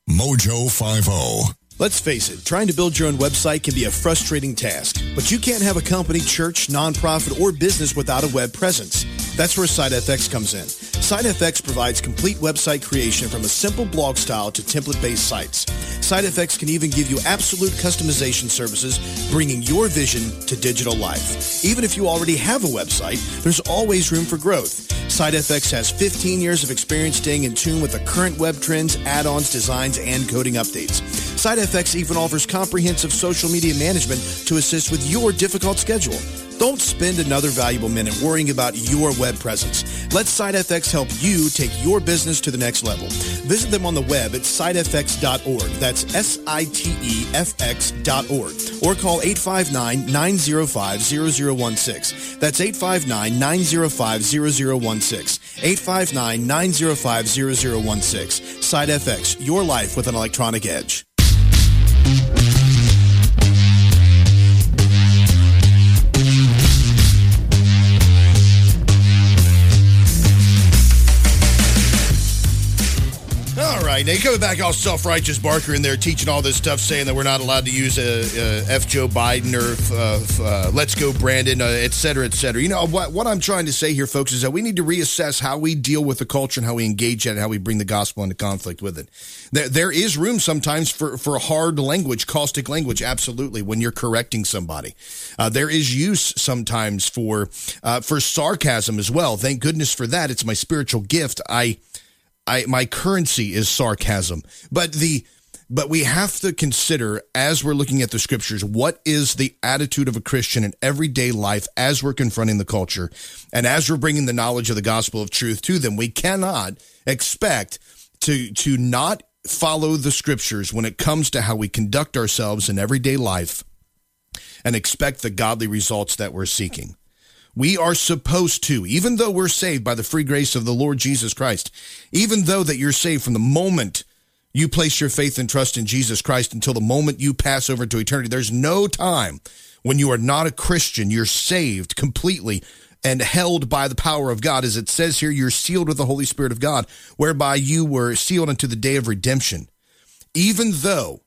Mojo oh. 50. Let's face it, trying to build your own website can be a frustrating task, but you can't have a company, church, nonprofit, or business without a web presence. That's where SiteFX comes in. SiteFX provides complete website creation from a simple blog style to template-based sites. SiteFX can even give you absolute customization services, bringing your vision to digital life. Even if you already have a website, there's always room for growth. SiteFX has 15 years of experience staying in tune with the current web trends, add-ons, designs, and coding updates. SiteFX even offers comprehensive social media management to assist with your difficult schedule. Don't spend another valuable minute worrying about your web presence. Let SiteFX help you take your business to the next level. Visit them on the web at sitefx.org. That's S-I-T-E-F-X dot org. Or call 859-905-0016. That's 859-905-0016. 859-905-0016. SiteFX, your life with an electronic edge. Right, now coming back all self-righteous Barker in there teaching all this stuff, saying that we're not allowed to use a, F Joe Biden or uh, f- uh, Let's Go Brandon, uh, et cetera, et cetera. You know what? What I'm trying to say here, folks, is that we need to reassess how we deal with the culture and how we engage it, and how we bring the gospel into conflict with it. There, there is room sometimes for for hard language, caustic language. Absolutely, when you're correcting somebody, uh, there is use sometimes for uh, for sarcasm as well. Thank goodness for that. It's my spiritual gift. I. I my currency is sarcasm. But the but we have to consider as we're looking at the scriptures what is the attitude of a Christian in everyday life as we're confronting the culture and as we're bringing the knowledge of the gospel of truth to them. We cannot expect to to not follow the scriptures when it comes to how we conduct ourselves in everyday life and expect the godly results that we're seeking. We are supposed to, even though we're saved by the free grace of the Lord Jesus Christ, even though that you're saved from the moment you place your faith and trust in Jesus Christ until the moment you pass over to eternity, there's no time when you are not a Christian. You're saved completely and held by the power of God. As it says here, you're sealed with the Holy Spirit of God, whereby you were sealed unto the day of redemption. Even though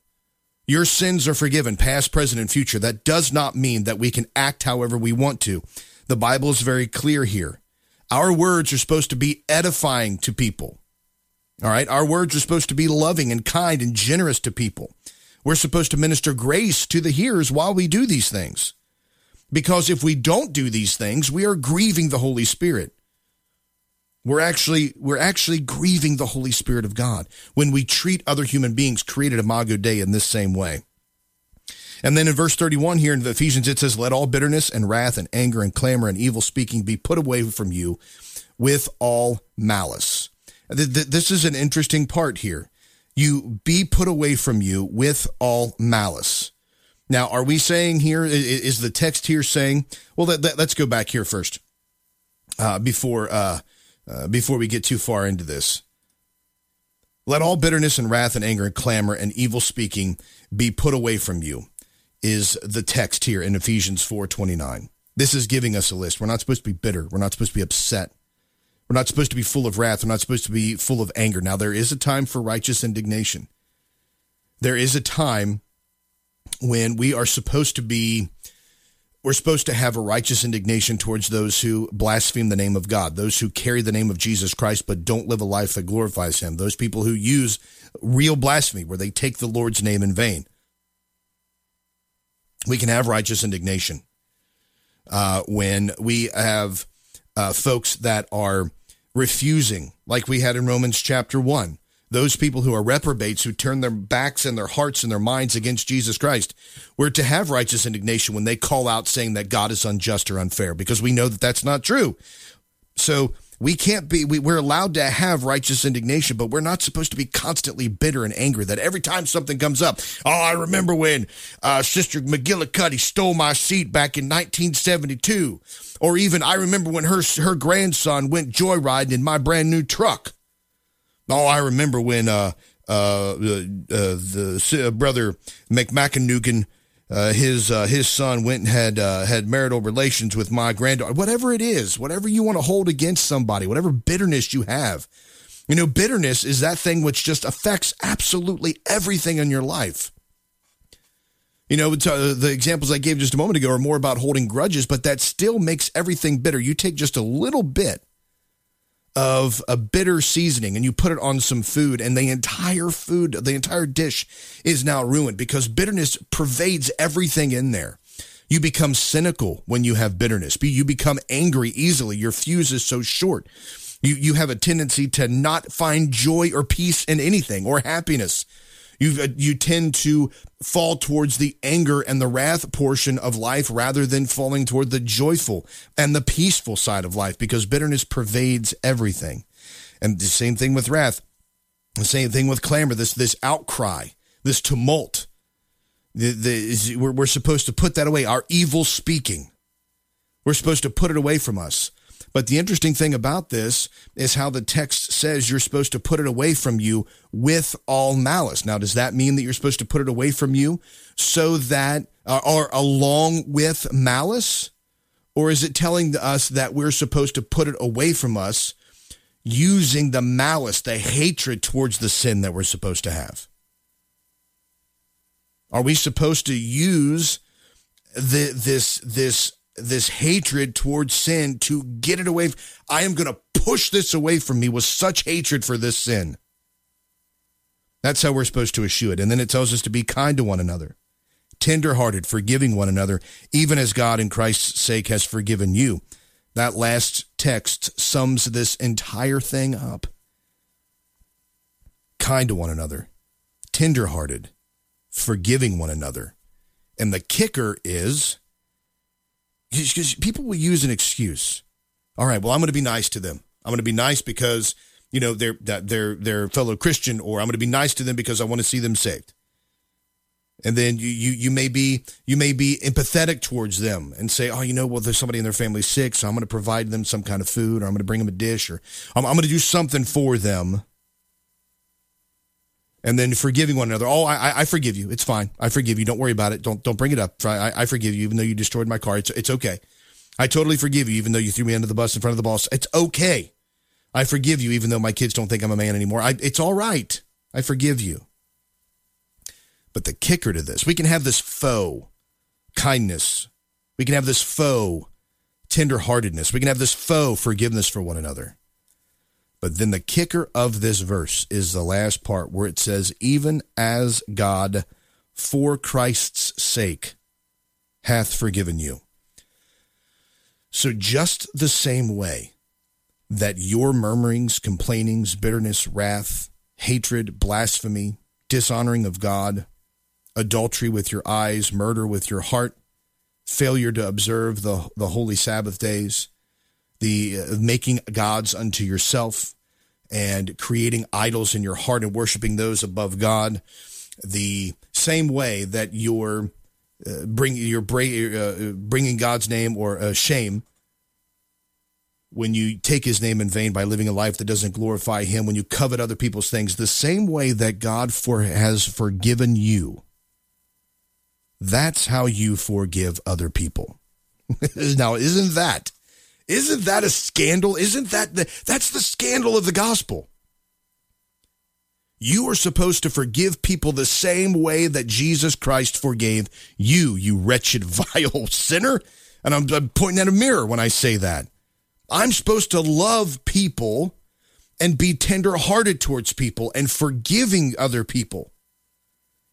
your sins are forgiven, past, present, and future, that does not mean that we can act however we want to. The Bible is very clear here. Our words are supposed to be edifying to people. All right. Our words are supposed to be loving and kind and generous to people. We're supposed to minister grace to the hearers while we do these things. Because if we don't do these things, we are grieving the Holy Spirit. We're actually, we're actually grieving the Holy Spirit of God when we treat other human beings created Imago Dei in this same way. And then in verse 31 here in Ephesians, it says, Let all bitterness and wrath and anger and clamor and evil speaking be put away from you with all malice. This is an interesting part here. You be put away from you with all malice. Now, are we saying here, is the text here saying, well, let, us go back here first uh, before, uh, uh, before we get too far into this. Let all bitterness and wrath and anger and clamor and evil speaking be put away from you is the text here in Ephesians 4:29. This is giving us a list. We're not supposed to be bitter. We're not supposed to be upset. We're not supposed to be full of wrath. We're not supposed to be full of anger. Now there is a time for righteous indignation. There is a time when we are supposed to be we're supposed to have a righteous indignation towards those who blaspheme the name of God, those who carry the name of Jesus Christ but don't live a life that glorifies him, those people who use real blasphemy where they take the Lord's name in vain we can have righteous indignation uh, when we have uh, folks that are refusing, like we had in Romans chapter 1. Those people who are reprobates, who turn their backs and their hearts and their minds against Jesus Christ, we're to have righteous indignation when they call out saying that God is unjust or unfair, because we know that that's not true. So we can't be we, we're allowed to have righteous indignation but we're not supposed to be constantly bitter and angry that every time something comes up oh i remember when uh, sister mcgillicuddy stole my seat back in 1972 or even i remember when her her grandson went joyriding in my brand new truck. Oh i remember when uh uh, uh, uh the uh, brother mcmacanugan uh, his uh, his son went and had uh, had marital relations with my granddaughter. Whatever it is, whatever you want to hold against somebody, whatever bitterness you have, you know, bitterness is that thing which just affects absolutely everything in your life. You know, uh, the examples I gave just a moment ago are more about holding grudges, but that still makes everything bitter. You take just a little bit of a bitter seasoning and you put it on some food and the entire food, the entire dish is now ruined because bitterness pervades everything in there. You become cynical when you have bitterness. You become angry easily. Your fuse is so short. You, you have a tendency to not find joy or peace in anything or happiness. You, uh, you tend to fall towards the anger and the wrath portion of life rather than falling toward the joyful and the peaceful side of life because bitterness pervades everything. And the same thing with wrath. The same thing with clamor, this, this outcry, this tumult. The, the, we're, we're supposed to put that away. Our evil speaking. We're supposed to put it away from us. But the interesting thing about this is how the text says you're supposed to put it away from you with all malice. Now, does that mean that you're supposed to put it away from you so that, uh, or along with malice? Or is it telling us that we're supposed to put it away from us using the malice, the hatred towards the sin that we're supposed to have? Are we supposed to use the, this, this this hatred towards sin to get it away. I am going to push this away from me with such hatred for this sin. That's how we're supposed to eschew it. And then it tells us to be kind to one another, tenderhearted, forgiving one another, even as God in Christ's sake has forgiven you. That last text sums this entire thing up. Kind to one another, tenderhearted, forgiving one another. And the kicker is because people will use an excuse. All right, well, I'm going to be nice to them. I'm going to be nice because you know they're that they're they're fellow Christian, or I'm going to be nice to them because I want to see them saved. And then you you you may be you may be empathetic towards them and say, oh, you know, well, there's somebody in their family sick, so I'm going to provide them some kind of food, or I'm going to bring them a dish, or I'm, I'm going to do something for them and then forgiving one another. Oh, I, I forgive you. It's fine. I forgive you. Don't worry about it. Don't don't bring it up. I, I forgive you, even though you destroyed my car. It's it's okay. I totally forgive you, even though you threw me under the bus in front of the boss. It's okay. I forgive you, even though my kids don't think I'm a man anymore. I, it's all right. I forgive you. But the kicker to this, we can have this faux kindness. We can have this faux tenderheartedness. We can have this faux forgiveness for one another. But then the kicker of this verse is the last part where it says, even as God, for Christ's sake, hath forgiven you. So, just the same way that your murmurings, complainings, bitterness, wrath, hatred, blasphemy, dishonoring of God, adultery with your eyes, murder with your heart, failure to observe the, the holy Sabbath days, the uh, making gods unto yourself and creating idols in your heart and worshiping those above God, the same way that you're uh, bringing you're uh, bringing God's name or uh, shame when you take his name in vain by living a life that doesn't glorify him, when you covet other people's things, the same way that God for, has forgiven you, that's how you forgive other people. now, isn't that isn't that a scandal? Isn't that the that's the scandal of the gospel? You are supposed to forgive people the same way that Jesus Christ forgave you, you wretched, vile sinner. And I'm, I'm pointing at a mirror when I say that. I'm supposed to love people and be tenderhearted towards people and forgiving other people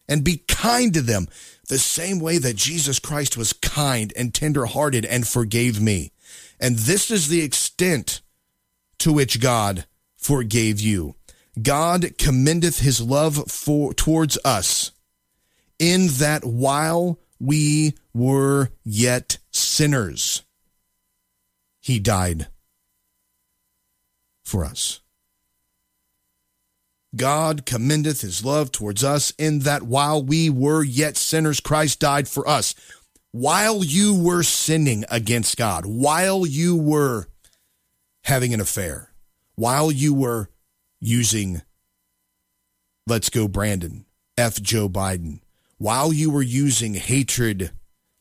and be kind to them the same way that Jesus Christ was kind and tenderhearted and forgave me. And this is the extent to which God forgave you. God commendeth his love for towards us in that while we were yet sinners, he died for us. God commendeth his love towards us in that while we were yet sinners, Christ died for us while you were sinning against God, while you were having an affair, while you were using Let's Go Brandon, F Joe Biden, while you were using hatred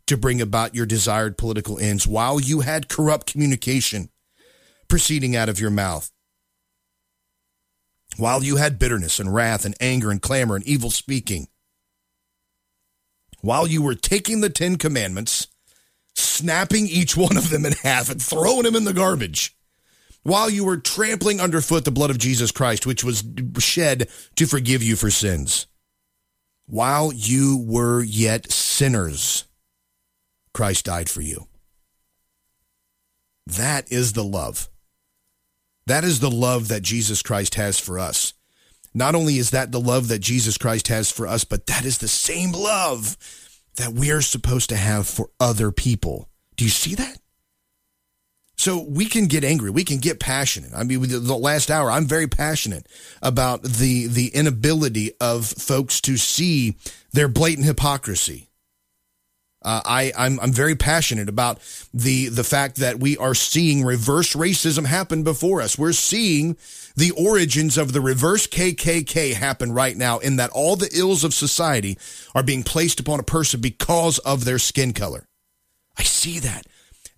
to bring about your desired political ends, while you had corrupt communication proceeding out of your mouth, while you had bitterness and wrath and anger and clamor and evil speaking, while you were taking the Ten Commandments, snapping each one of them in half and throwing them in the garbage, while you were trampling underfoot the blood of Jesus Christ, which was shed to forgive you for sins, while you were yet sinners, Christ died for you. That is the love. That is the love that Jesus Christ has for us. Not only is that the love that Jesus Christ has for us, but that is the same love that we are supposed to have for other people. Do you see that? So we can get angry, we can get passionate. I mean, the last hour, I'm very passionate about the the inability of folks to see their blatant hypocrisy. Uh, I, I'm, I'm very passionate about the, the fact that we are seeing reverse racism happen before us. We're seeing the origins of the reverse KKK happen right now in that all the ills of society are being placed upon a person because of their skin color. I see that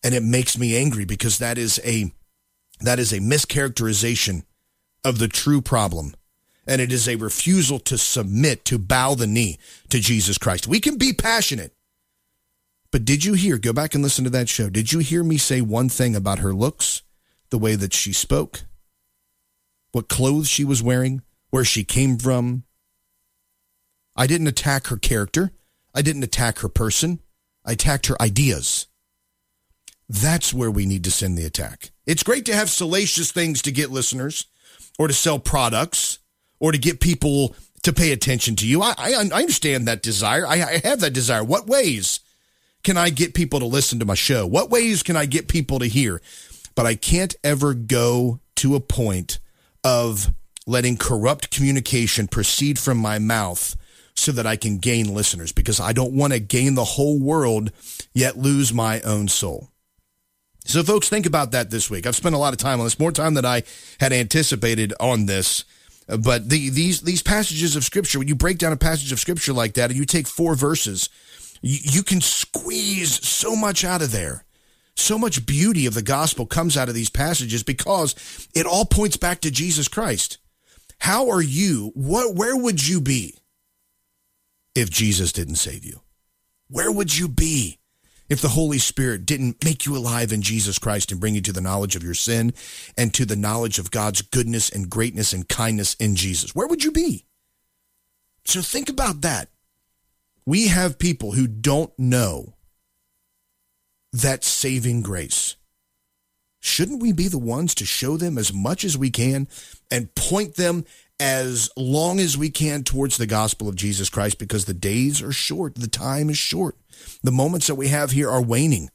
and it makes me angry because that is a, that is a mischaracterization of the true problem. And it is a refusal to submit, to bow the knee to Jesus Christ. We can be passionate but did you hear, go back and listen to that show. Did you hear me say one thing about her looks, the way that she spoke, what clothes she was wearing, where she came from? I didn't attack her character. I didn't attack her person. I attacked her ideas. That's where we need to send the attack. It's great to have salacious things to get listeners or to sell products or to get people to pay attention to you. I, I, I understand that desire. I, I have that desire. What ways? can I get people to listen to my show? What ways can I get people to hear? But I can't ever go to a point of letting corrupt communication proceed from my mouth so that I can gain listeners because I don't want to gain the whole world yet lose my own soul. So, folks, think about that this week. I've spent a lot of time on this, more time than I had anticipated on this. Uh, but the, these these passages of scripture, when you break down a passage of scripture like that, and you take four verses you, you can squeeze so much out of there. So much beauty of the gospel comes out of these passages because it all points back to Jesus Christ. How are you? What, where would you be if Jesus didn't save you? Where would you be if the Holy Spirit didn't make you alive in Jesus Christ and bring you to the knowledge of your sin and to the knowledge of God's goodness and greatness and kindness in Jesus? Where would you be? So think about that we have people who don't know that saving grace. Shouldn't we be the ones to show them as much as we can and point them as long as we can towards the gospel of Jesus Christ because the days are short, the time is short. The moments that we have here are waning.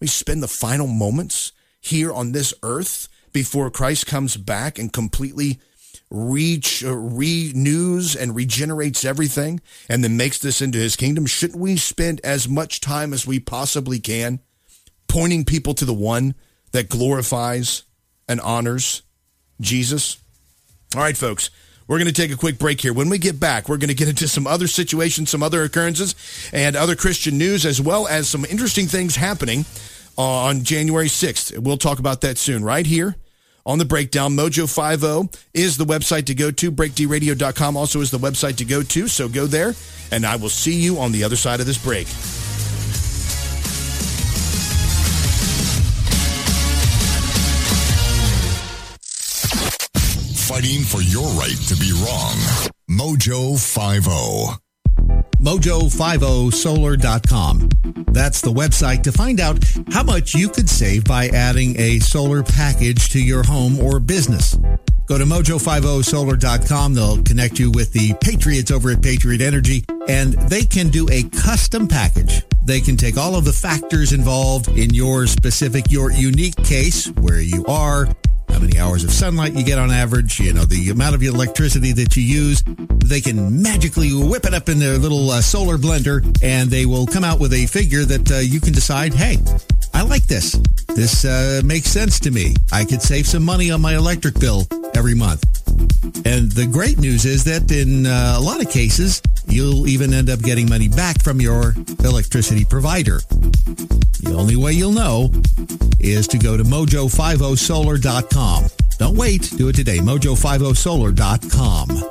We spend the final moments here on this earth before Christ comes back and completely reach, uh, renews and regenerates everything and then makes this into his kingdom, shouldn't we spend as much time as we possibly can pointing people to the one that glorifies and honors Jesus? All right, folks. We're going to take a quick break here. When we get back, we're going to get into some other situations, some other occurrences, and other Christian news, as well as some interesting things happening on January 6th. We'll talk about that soon, right here on the breakdown. Mojo50 is the website to go to. BreakDRadio.com also is the website to go to. So go there, and I will see you on the other side of this break. Fighting for your right to be wrong. Mojo 50 mojo50solar.com. That's the website to find out how much you could save by adding a solar package to your home or business. Go to mojo50solar.com. They'll connect you with the Patriots over at Patriot Energy, and they can do a custom package. They can take all of the factors involved in your specific, your unique case, where you are, how many hours of sunlight you get on average, you know, the amount of electricity that you use. They can magically whip it up in their little uh, solar blender and they will come out with a figure that uh, you can decide, hey, I like this. This uh, makes sense to me. I could save some money on my electric bill every month. And the great news is that in uh, a lot of cases, You'll even end up getting money back from your electricity provider. The only way you'll know is to go to mojo50solar.com. Don't wait. Do it today. mojo50solar.com.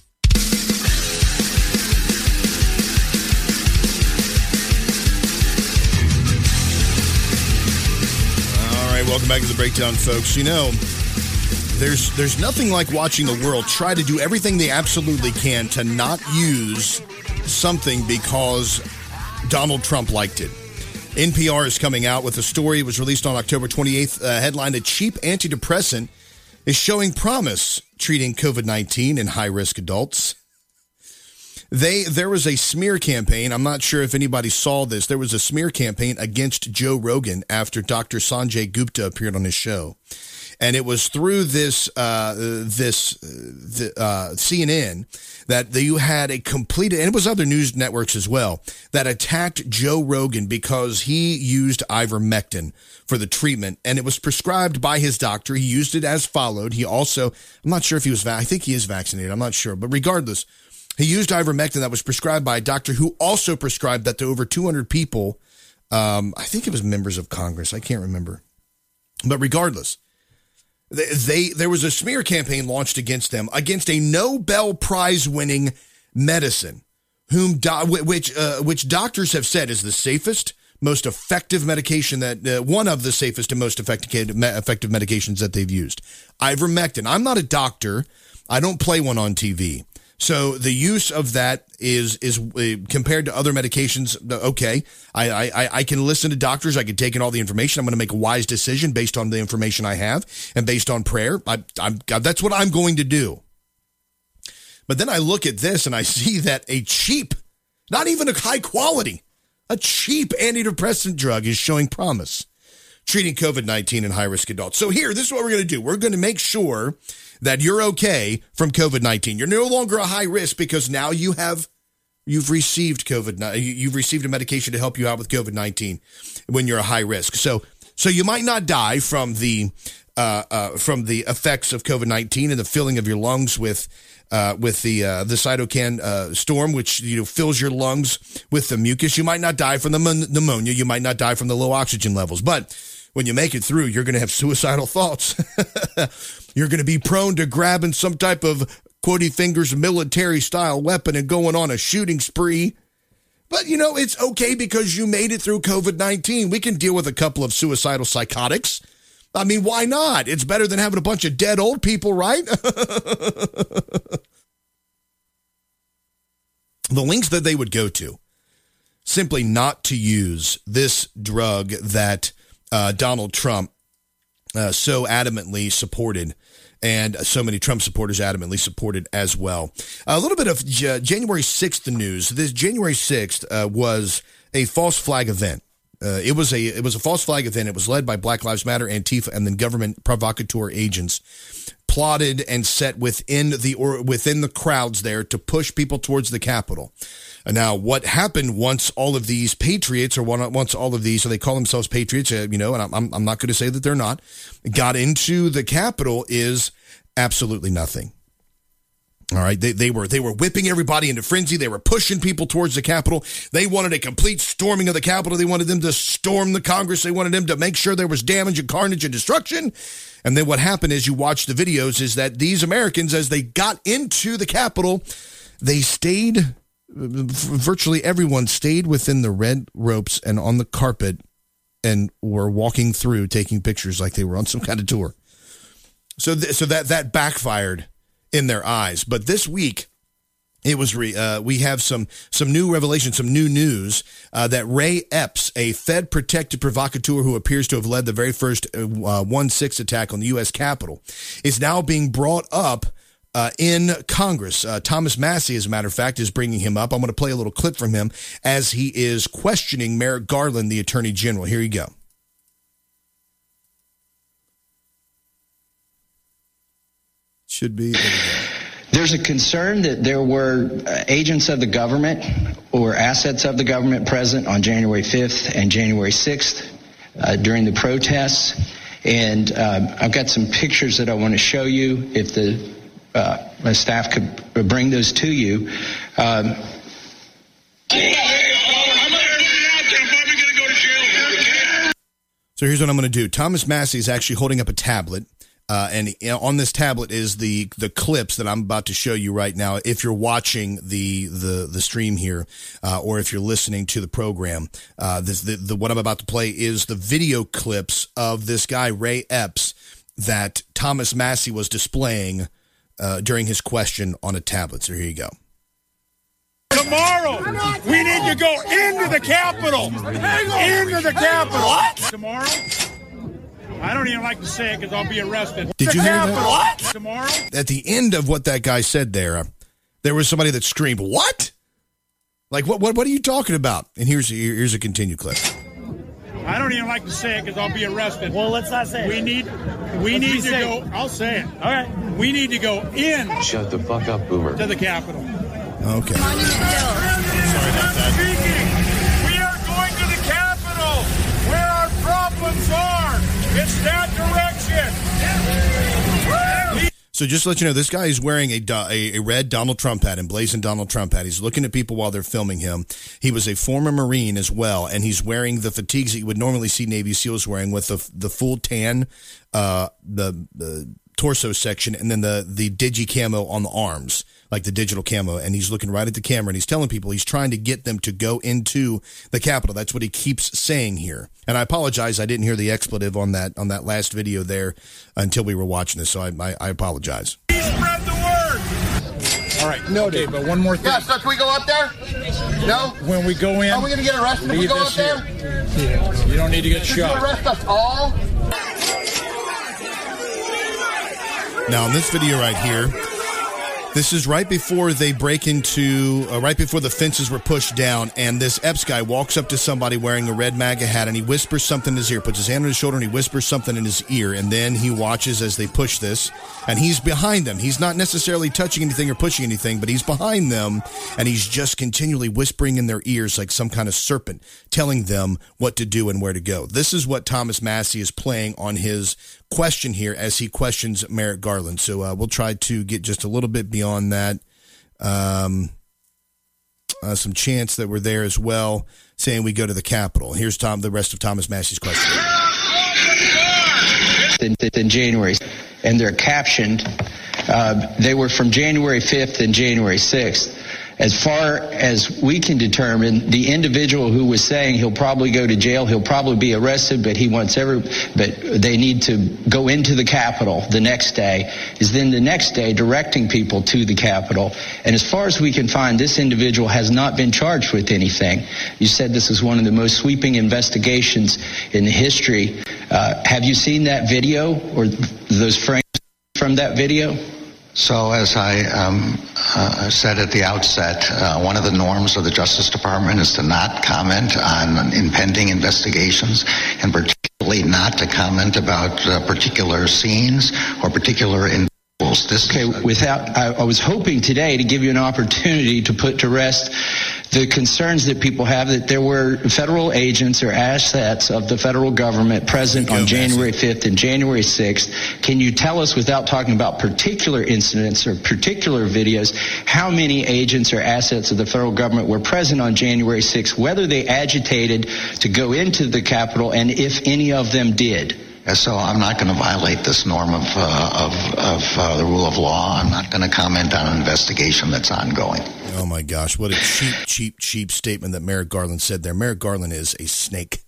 Welcome back to the breakdown, folks. You know, there's there's nothing like watching the world try to do everything they absolutely can to not use something because Donald Trump liked it. NPR is coming out with a story. It was released on October 28th. Uh, A cheap antidepressant is showing promise treating COVID 19 in high risk adults. They there was a smear campaign. I'm not sure if anybody saw this. There was a smear campaign against Joe Rogan after Dr. Sanjay Gupta appeared on his show, and it was through this uh, this uh, CNN that you had a complete and it was other news networks as well that attacked Joe Rogan because he used ivermectin for the treatment and it was prescribed by his doctor. He used it as followed. He also I'm not sure if he was I think he is vaccinated. I'm not sure, but regardless. He used ivermectin that was prescribed by a doctor who also prescribed that to over 200 people. Um, I think it was members of Congress. I can't remember. But regardless, they, they there was a smear campaign launched against them against a Nobel Prize winning medicine, whom do, which uh, which doctors have said is the safest, most effective medication that uh, one of the safest and most effective effective medications that they've used. Ivermectin. I'm not a doctor. I don't play one on TV. So the use of that is is uh, compared to other medications. Okay, I, I I can listen to doctors. I can take in all the information. I'm going to make a wise decision based on the information I have and based on prayer. I, I'm that's what I'm going to do. But then I look at this and I see that a cheap, not even a high quality, a cheap antidepressant drug is showing promise treating COVID 19 in high risk adults. So, here, this is what we're going to do. We're going to make sure that you're okay from COVID 19. You're no longer a high risk because now you have. You've received COVID. You've received a medication to help you out with COVID nineteen when you're a high risk. So, so you might not die from the uh, uh, from the effects of COVID nineteen and the filling of your lungs with uh, with the uh, the cytokine uh, storm, which you know fills your lungs with the mucus. You might not die from the pneumonia. You might not die from the low oxygen levels, but when you make it through, you're going to have suicidal thoughts. You're going to be prone to grabbing some type of quotey fingers military style weapon and going on a shooting spree. But you know, it's okay because you made it through COVID 19. We can deal with a couple of suicidal psychotics. I mean, why not? It's better than having a bunch of dead old people, right? the links that they would go to simply not to use this drug that uh, Donald Trump uh, so adamantly supported and so many Trump supporters adamantly supported as well. A little bit of J- January 6th news. This January 6th uh, was a false flag event. Uh, it was a it was a false flag event. It was led by Black Lives Matter, Antifa, and then government provocateur agents plotted and set within the or within the crowds there to push people towards the Capitol. Now, what happened once all of these patriots, or once all of these, so they call themselves patriots, uh, you know, and I'm, I'm not going to say that they're not, got into the Capitol is absolutely nothing. All right, they, they were they were whipping everybody into frenzy. They were pushing people towards the Capitol. They wanted a complete storming of the Capitol. They wanted them to storm the Congress. They wanted them to make sure there was damage and carnage and destruction. And then what happened is you watch the videos is that these Americans, as they got into the Capitol, they stayed. Virtually everyone stayed within the red ropes and on the carpet, and were walking through, taking pictures like they were on some kind of tour. So, th- so that that backfired in their eyes. But this week, it was re, uh, we have some some new revelation, some new news uh, that Ray Epps, a Fed protected provocateur who appears to have led the very first uh, one six attack on the U.S. Capitol, is now being brought up. Uh, in Congress, uh, Thomas Massie, as a matter of fact, is bringing him up. I'm going to play a little clip from him as he is questioning Merrick Garland, the Attorney General. Here you go. Should be. There's a concern that there were uh, agents of the government or assets of the government present on January 5th and January 6th uh, during the protests. And um, I've got some pictures that I want to show you if the uh, my staff could bring those to you. Um, so here's what I'm going to do. Thomas Massie is actually holding up a tablet. Uh, and on this tablet is the the clips that I'm about to show you right now. If you're watching the the the stream here, uh, or if you're listening to the program, uh, this the, the what I'm about to play is the video clips of this guy Ray Epps that Thomas Massie was displaying uh, during his question on a tablet. So here you go. Tomorrow, we need to go into the Capitol. Into the Capitol. What? Tomorrow. I don't even like to say it because I'll be arrested. Did you hear that? What? Tomorrow? At the end of what that guy said there, there was somebody that screamed, "What? Like what? What? What are you talking about?" And here's here's a continued clip. I don't even like to say it because I'll be arrested. Well, let's not say it. We need, we Let's need to safe. go. I'll say it. All right. We need to go in Shut the fuck up, Boomer. to the Capitol. Okay. Speaking, we are going to the Capitol, where our problems are. It's that direction. So just to let you know, this guy is wearing a, a, a red Donald Trump hat, emblazoned Donald Trump hat. He's looking at people while they're filming him. He was a former Marine as well, and he's wearing the fatigues that you would normally see Navy SEALs wearing with the the full tan, uh, the the torso section, and then the the digi camo on the arms, like the digital camo. And he's looking right at the camera, and he's telling people he's trying to get them to go into the Capitol. That's what he keeps saying here. And I apologize, I didn't hear the expletive on that on that last video there until we were watching this, so I I, I apologize. Spread the word. All right, no, Okay, but one more thing. Yeah, so can we go up there? No? When we go in, Are we going to get arrested if we go up this there? Yeah, you don't need to get Did you shot. arrest us all? Now, in this video right here, this is right before they break into, uh, right before the fences were pushed down, and this Epps guy walks up to somebody wearing a red MAGA hat, and he whispers something in his ear, puts his hand on his shoulder, and he whispers something in his ear, and then he watches as they push this, and he's behind them. He's not necessarily touching anything or pushing anything, but he's behind them, and he's just continually whispering in their ears like some kind of serpent, telling them what to do and where to go. This is what Thomas Massie is playing on his question here as he questions Merrick Garland. So uh, we'll try to get just a little bit beyond that. Um, uh, some chants that were there as well, saying we go to the Capitol. Here's Tom, the rest of Thomas Massie's question. than January, and they're captioned. Uh, they were from January 5th and January 6th. As far as we can determine, the individual who was saying he'll probably go to jail, he'll probably be arrested, but he wants every, but they need to go into the Capitol the next day, is then the next day directing people to the Capitol. And as far as we can find, this individual has not been charged with anything. You said this is one of the most sweeping investigations in history. Uh, have you seen that video or those frames from that video? So, as I um, uh, said at the outset, uh, one of the norms of the Justice Department is to not comment on impending investigations, and particularly not to comment about uh, particular scenes or particular individuals. This okay, without, I, I was hoping today to give you an opportunity to put to rest the concerns that people have that there were federal agents or assets of the federal government present on January 5th and January 6th. Can you tell us, without talking about particular incidents or particular videos, how many agents or assets of the federal government were present on January 6th, whether they agitated to go into the Capitol, and if any of them did? So I'm not going to violate this norm of, uh, of, of uh, the rule of law. I'm not going to comment on an investigation that's ongoing. Oh my gosh, what a cheap, cheap, cheap statement that Merrick Garland said there. Merrick Garland is a snake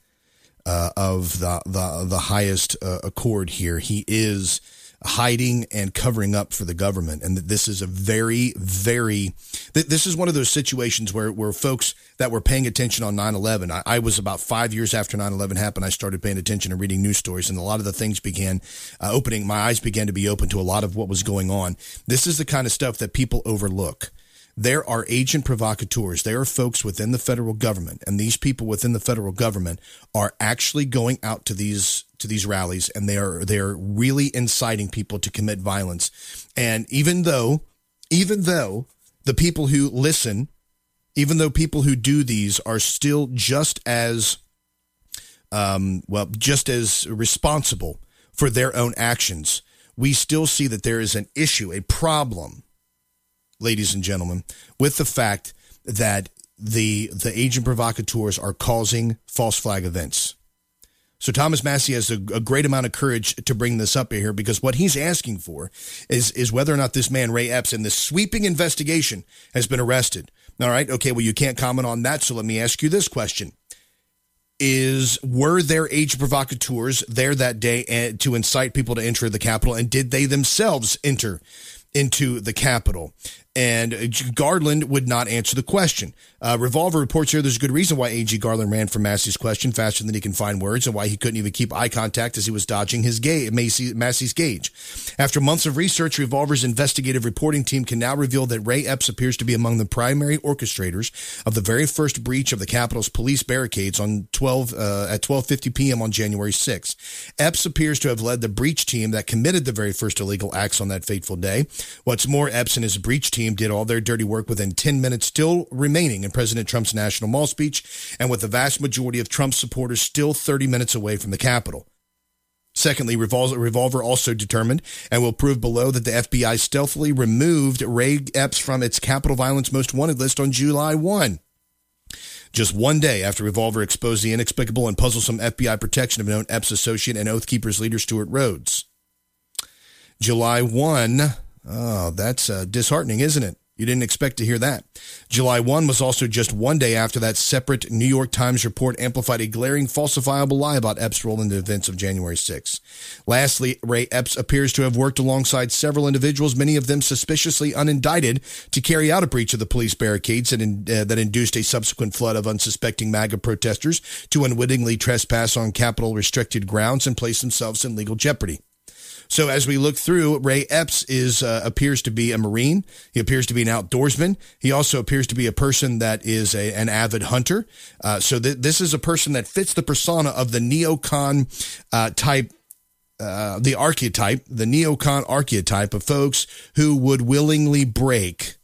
uh, of the the the highest uh, accord here. He is hiding and covering up for the government, and that this is a very, very. Th- this is one of those situations where where folks that were paying attention on 9-11 I, I was about five years after 9-11 happened i started paying attention and reading news stories and a lot of the things began uh, opening my eyes began to be open to a lot of what was going on this is the kind of stuff that people overlook there are agent provocateurs. There are folks within the federal government, and these people within the federal government are actually going out to these to these rallies, and they are they are really inciting people to commit violence. And even though, even though the people who listen, even though people who do these are still just as um, well, just as responsible for their own actions, we still see that there is an issue, a problem ladies and gentlemen, with the fact that the the agent provocateurs are causing false flag events. So Thomas Massie has a, a, great amount of courage to bring this up here because what he's asking for is is whether or not this man Ray Epps in this sweeping investigation has been arrested. All right, okay, well you can't comment on that, so let me ask you this question: Is were there agent provocateurs there that day eh, to incite people to enter the Capitol, and did they themselves enter into the Capitol? And Garland would not answer the question. Uh, Revolver reports here there's a good reason why A.G. Garland ran from Massie's question faster than he can find words and why he couldn't even keep eye contact as he was dodging his ga- Massie, Massie's gauge. After months of research, Revolver's investigative reporting team can now reveal that Ray Epps appears to be among the primary orchestrators of the very first breach of the Capitol's police barricades on 12 uh, at 12:50 p.m. on January 6. Epps appears to have led the breach team that committed the very first illegal acts on that fateful day. What's more, Epps and his breach team team did all their dirty work within 10 minutes still remaining in President Trump's National Mall speech, and with the vast majority of Trump's supporters still 30 minutes away from the Capitol. Secondly, Revolver also determined and will prove below that the FBI stealthily removed Ray Epps from its Capitol Violence Most Wanted list on July 1. Just one day after Revolver exposed the inexplicable and puzzlesome FBI protection of known Epps associate and Oath Keepers leader Stewart Rhodes. July 1, Oh, that's uh, disheartening, isn't it? You didn't expect to hear that. July 1 was also just one day after that separate New York Times report amplified a glaring falsifiable lie about Epps' role in the events of January 6. Lastly, Ray Epps appears to have worked alongside several individuals, many of them suspiciously unindicted, to carry out a breach of the police barricades that, in, uh, that induced a subsequent flood of unsuspecting MAGA protesters to unwittingly trespass on Capitol restricted grounds and place themselves in legal jeopardy. So as we look through, Ray Epps is uh, appears to be a Marine. He appears to be an outdoorsman. He also appears to be a person that is a, an avid hunter. Uh, so th- this is a person that fits the persona of the neocon uh, type uh, the archetype, the neocon archetype of folks who would willingly break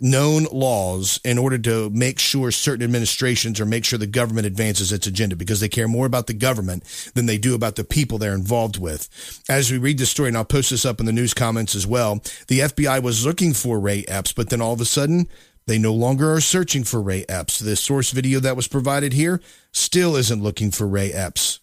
known laws in order to make sure certain administrations or make sure the government advances its agenda because they care more about the government than they do about the people they're involved with. As we read this story, and I'll post this up in the news comments as well, the FBI was looking for Ray Epps, but then all of a sudden, they no longer are searching for Ray Epps. The source video that was provided here still isn't looking for Ray Epps.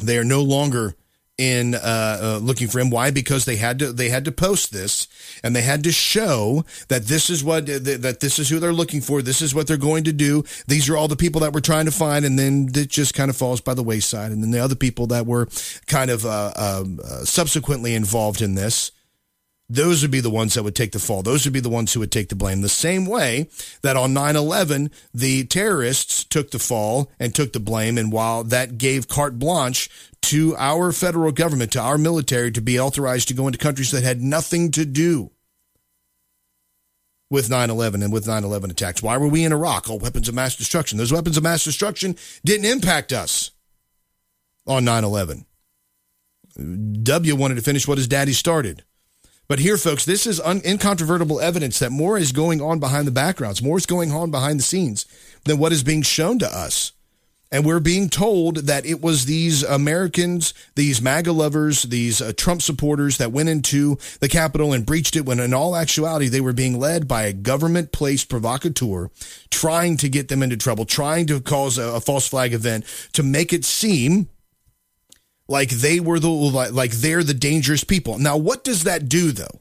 They are no longer in uh, uh, looking for him. Why? Because they had to they had to post this and they had to show that this is what that this is who they're looking for. This is what they're going to do. These are all the people that we're trying to find, and then it just kind of falls by the wayside. And then the other people that were kind of uh, um, uh, subsequently involved in this those would be the ones that would take the fall. Those would be the ones who would take the blame. The same way that on 9 11, the terrorists took the fall and took the blame. And while that gave carte blanche to our federal government, to our military, to be authorized to go into countries that had nothing to do with 9 11 and with 9 11 attacks. Why were we in Iraq? All weapons of mass destruction. Those weapons of mass destruction didn't impact us on 9 11. W wanted to finish what his daddy started. But here, folks, this is un- incontrovertible evidence that more is going on behind the backgrounds, more is going on behind the scenes than what is being shown to us. And we're being told that it was these Americans, these MAGA lovers, these uh, Trump supporters that went into the Capitol and breached it when in all actuality they were being led by a government placed provocateur trying to get them into trouble, trying to cause a, a false flag event to make it seem like they were the like, they're the dangerous people. Now, what does that do though?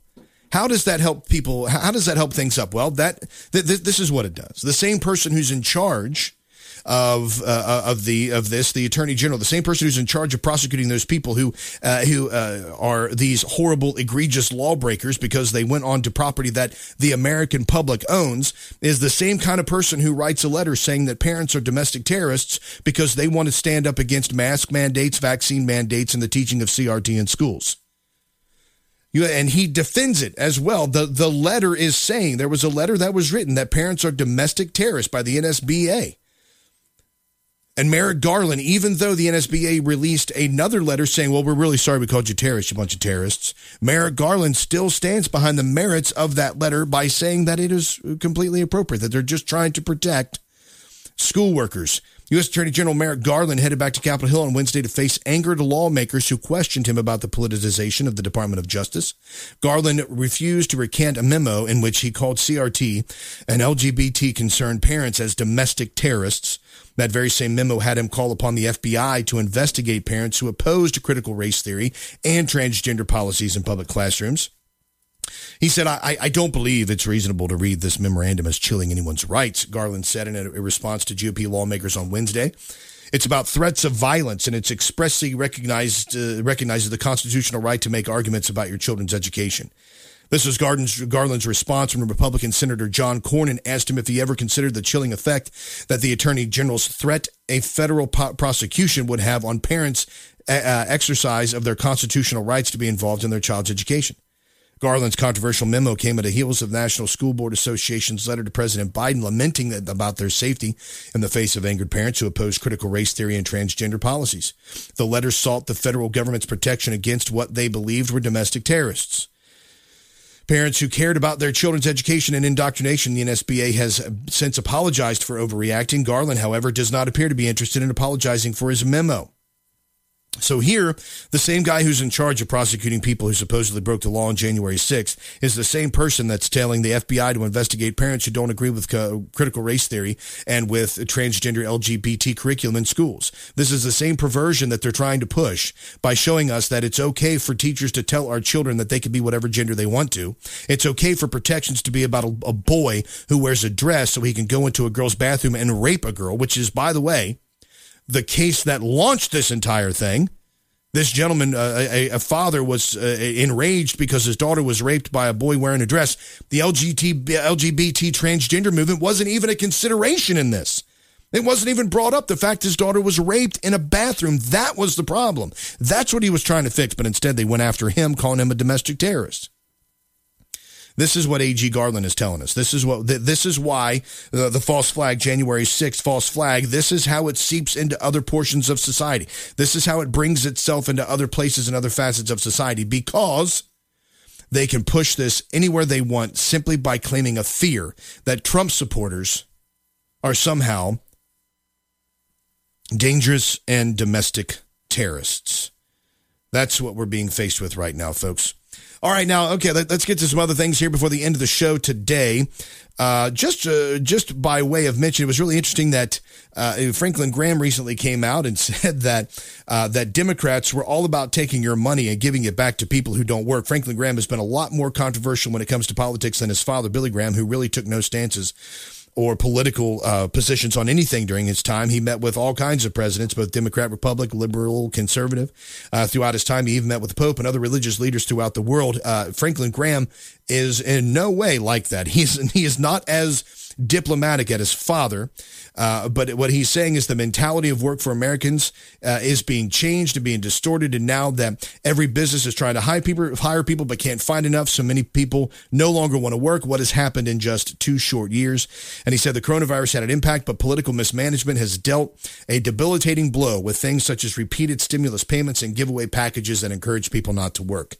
How does that help people? How does that help things up? Well, that th- th- this is what it does. The same person who's in charge of uh, of the of this, the attorney general, the same person who's in charge of prosecuting those people who uh, who uh, are these horrible, egregious lawbreakers because they went onto property that the American public owns, is the same kind of person who writes a letter saying that parents are domestic terrorists because they want to stand up against mask mandates, vaccine mandates, and the teaching of CRT in schools. You, and he defends it as well. The the letter is saying there was a letter that was written that parents are domestic terrorists by the NSBA. And Merrick Garland, even though the NSBA released another letter saying, well, we're really sorry we called you terrorists, you bunch of terrorists, Merrick Garland still stands behind the merits of that letter by saying that it is completely appropriate, that they're just trying to protect school workers. U.S. Attorney General Merrick Garland headed back to Capitol Hill on Wednesday to face angered lawmakers who questioned him about the politicization of the Department of Justice. Garland refused to recant a memo in which he called CRT and LGBT concerned parents as domestic terrorists. That very same memo had him call upon the FBI to investigate parents who opposed critical race theory and transgender policies in public classrooms. He said, I, I don't believe it's reasonable to read this memorandum as chilling anyone's rights, Garland said in a response to GOP lawmakers on Wednesday. It's about threats of violence, and it's expressly recognized uh, recognizes the constitutional right to make arguments about your children's education. This was Garland's, response when Republican Senator John Cornyn asked him if he ever considered the chilling effect that the Attorney General's threat a federal po- prosecution would have on parents' uh, exercise of their constitutional rights to be involved in their child's education. Garland's controversial memo came at the heels of National School Board Association's letter to President Biden lamenting about their safety in the face of angered parents who oppose critical race theory and transgender policies. The letter sought the federal government's protection against what they believed were domestic terrorists. Parents who cared about their children's education and indoctrination, the NSBA has since apologized for overreacting. Garland, however, does not appear to be interested in apologizing for his memo. So here, the same guy who's in charge of prosecuting people who supposedly broke the law on January 6th is the same person that's telling the FBI to investigate parents who don't agree with co- critical race theory and with transgender LGBT curriculum in schools. This is the same perversion that they're trying to push by showing us that it's okay for teachers to tell our children that they can be whatever gender they want to. It's okay for protections to be about a, a boy who wears a dress so he can go into a girl's bathroom and rape a girl, which is, by the way, the case that launched this entire thing. This gentleman, uh, a, a, father, was uh, enraged because his daughter was raped by a boy wearing a dress. The LGBT, LGBT transgender movement wasn't even a consideration in this. It wasn't even brought up. The fact his daughter was raped in a bathroom. That was the problem. That's what he was trying to fix. But instead, they went after him, calling him a domestic terrorist. This is what AG Garland is telling us. This is what this is why the, the false flag January 6th false flag. This is how it seeps into other portions of society. This is how it brings itself into other places and other facets of society because they can push this anywhere they want simply by claiming a fear that Trump supporters are somehow dangerous and domestic terrorists. That's what we're being faced with right now, folks. All right, now, okay, let, us get to some other things here before the end of the show today. Uh, just, uh, just by way of mention, it was really interesting that uh, Franklin Graham recently came out and said that uh, that Democrats were all about taking your money and giving it back to people who don't work. Franklin Graham has been a lot more controversial when it comes to politics than his father, Billy Graham, who really took no stances or political uh, positions on anything during his time. He met with all kinds of presidents, both Democrat, Republic, liberal, conservative. Uh, throughout his time, he even met with the Pope and other religious leaders throughout the world. Uh, Franklin Graham is in no way like that. He's he is not as diplomatic at his father. Uh, but what he's saying is the mentality of work for Americans uh, is being changed and being distorted. And now that every business is trying to hire people, hire people, but can't find enough, so many people no longer want to work. What has happened in just two short years? And he said the coronavirus had an impact, but political mismanagement has dealt a debilitating blow with things such as repeated stimulus payments and giveaway packages that encourage people not to work.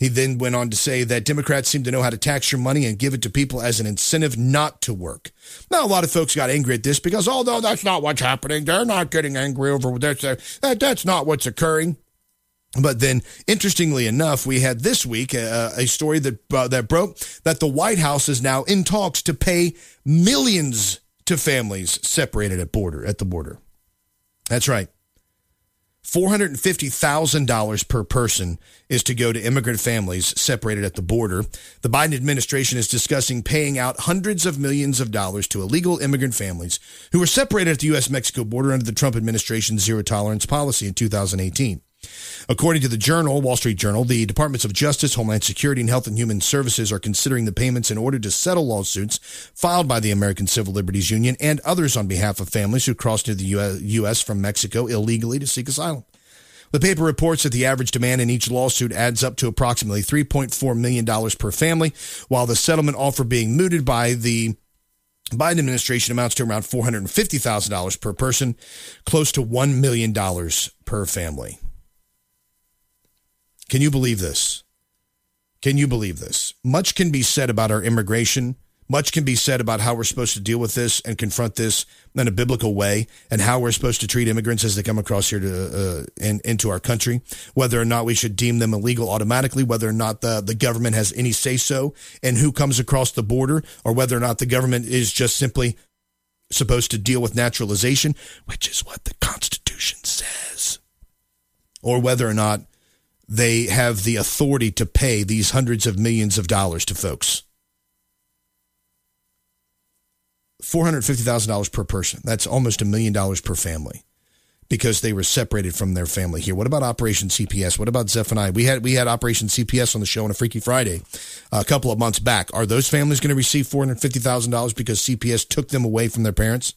He then went on to say that Democrats seem to know how to tax your money and give it to people as an incentive not to work. Now, a lot of folks got angry at this because, although that's not what's happening, they're not getting angry over this. That, that's not what's occurring. But then, interestingly enough, we had this week uh, a story that uh, that broke that the White House is now in talks to pay millions to families separated at border at the border. That's right. $450,000 per person is to go to immigrant families separated at the border. The Biden administration is discussing paying out hundreds of millions of dollars to illegal immigrant families who were separated at the U.S. Mexico border under the Trump administration's zero tolerance policy in 2018. According to the Journal, Wall Street Journal, the Departments of Justice, Homeland Security, and Health and Human Services are considering the payments in order to settle lawsuits filed by the American Civil Liberties Union and others on behalf of families who crossed into the U.S. from Mexico illegally to seek asylum. The paper reports that the average demand in each lawsuit adds up to approximately $3.4 million per family, while the settlement offer being mooted by the Biden administration amounts to around $450,000 per person, close to $1 million per family. Can you believe this? Can you believe this? Much can be said about our immigration. Much can be said about how we're supposed to deal with this and confront this in a biblical way, and how we're supposed to treat immigrants as they come across here to uh, in, into our country. Whether or not we should deem them illegal automatically, whether or not the the government has any say so and who comes across the border, or whether or not the government is just simply supposed to deal with naturalization, which is what the Constitution says, or whether or not they have the authority to pay these hundreds of millions of dollars to folks. $450,000 per person. That's almost a million dollars per family because they were separated from their family here. What about Operation CPS? What about Zephaniah? We had we had Operation CPS on the show on a Freaky Friday uh, a couple of months back. Are those families going to receive $450,000 because CPS took them away from their parents?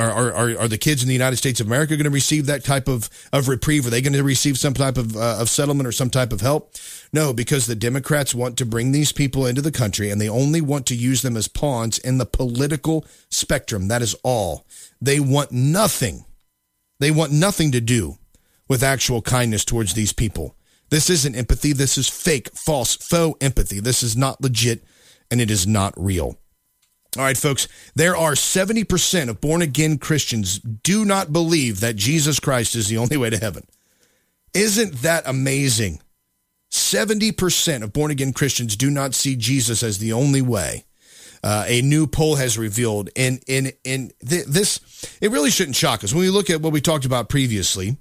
Are, are, are, the kids in the United States of America going to receive that type of, of reprieve? Are they going to receive some type of, uh, of settlement or some type of help? No, because the Democrats want to bring these people into the country and they only want to use them as pawns in the political spectrum. That is all. They want nothing. They want nothing to do with actual kindness towards these people. This isn't empathy. This is fake, false, faux empathy. This is not legit and it is not real. All right, folks, there are 70% of born again Christians do not believe that Jesus Christ is the only way to heaven. Isn't that amazing? 70% of born again Christians do not see Jesus as the only way. Uh, a new poll has revealed, and in in th- this, it really shouldn't shock us when we look at what we talked about previously.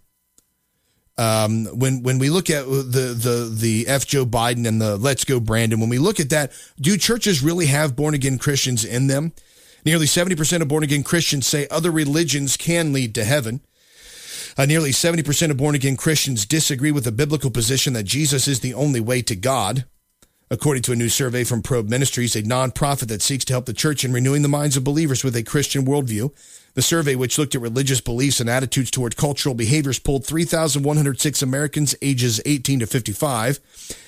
Um, when when we look at the the the F Joe Biden and the Let's Go Brandon, when we look at that, do churches really have born again Christians in them? Nearly seventy percent of born again Christians say other religions can lead to heaven. Uh, nearly seventy percent of born again Christians disagree with the biblical position that Jesus is the only way to God. According to a new survey from Probe Ministries, a nonprofit that seeks to help the church in renewing the minds of believers with a Christian worldview, the survey, which looked at religious beliefs and attitudes toward cultural behaviors, polled 3,106 Americans ages 18 to 55,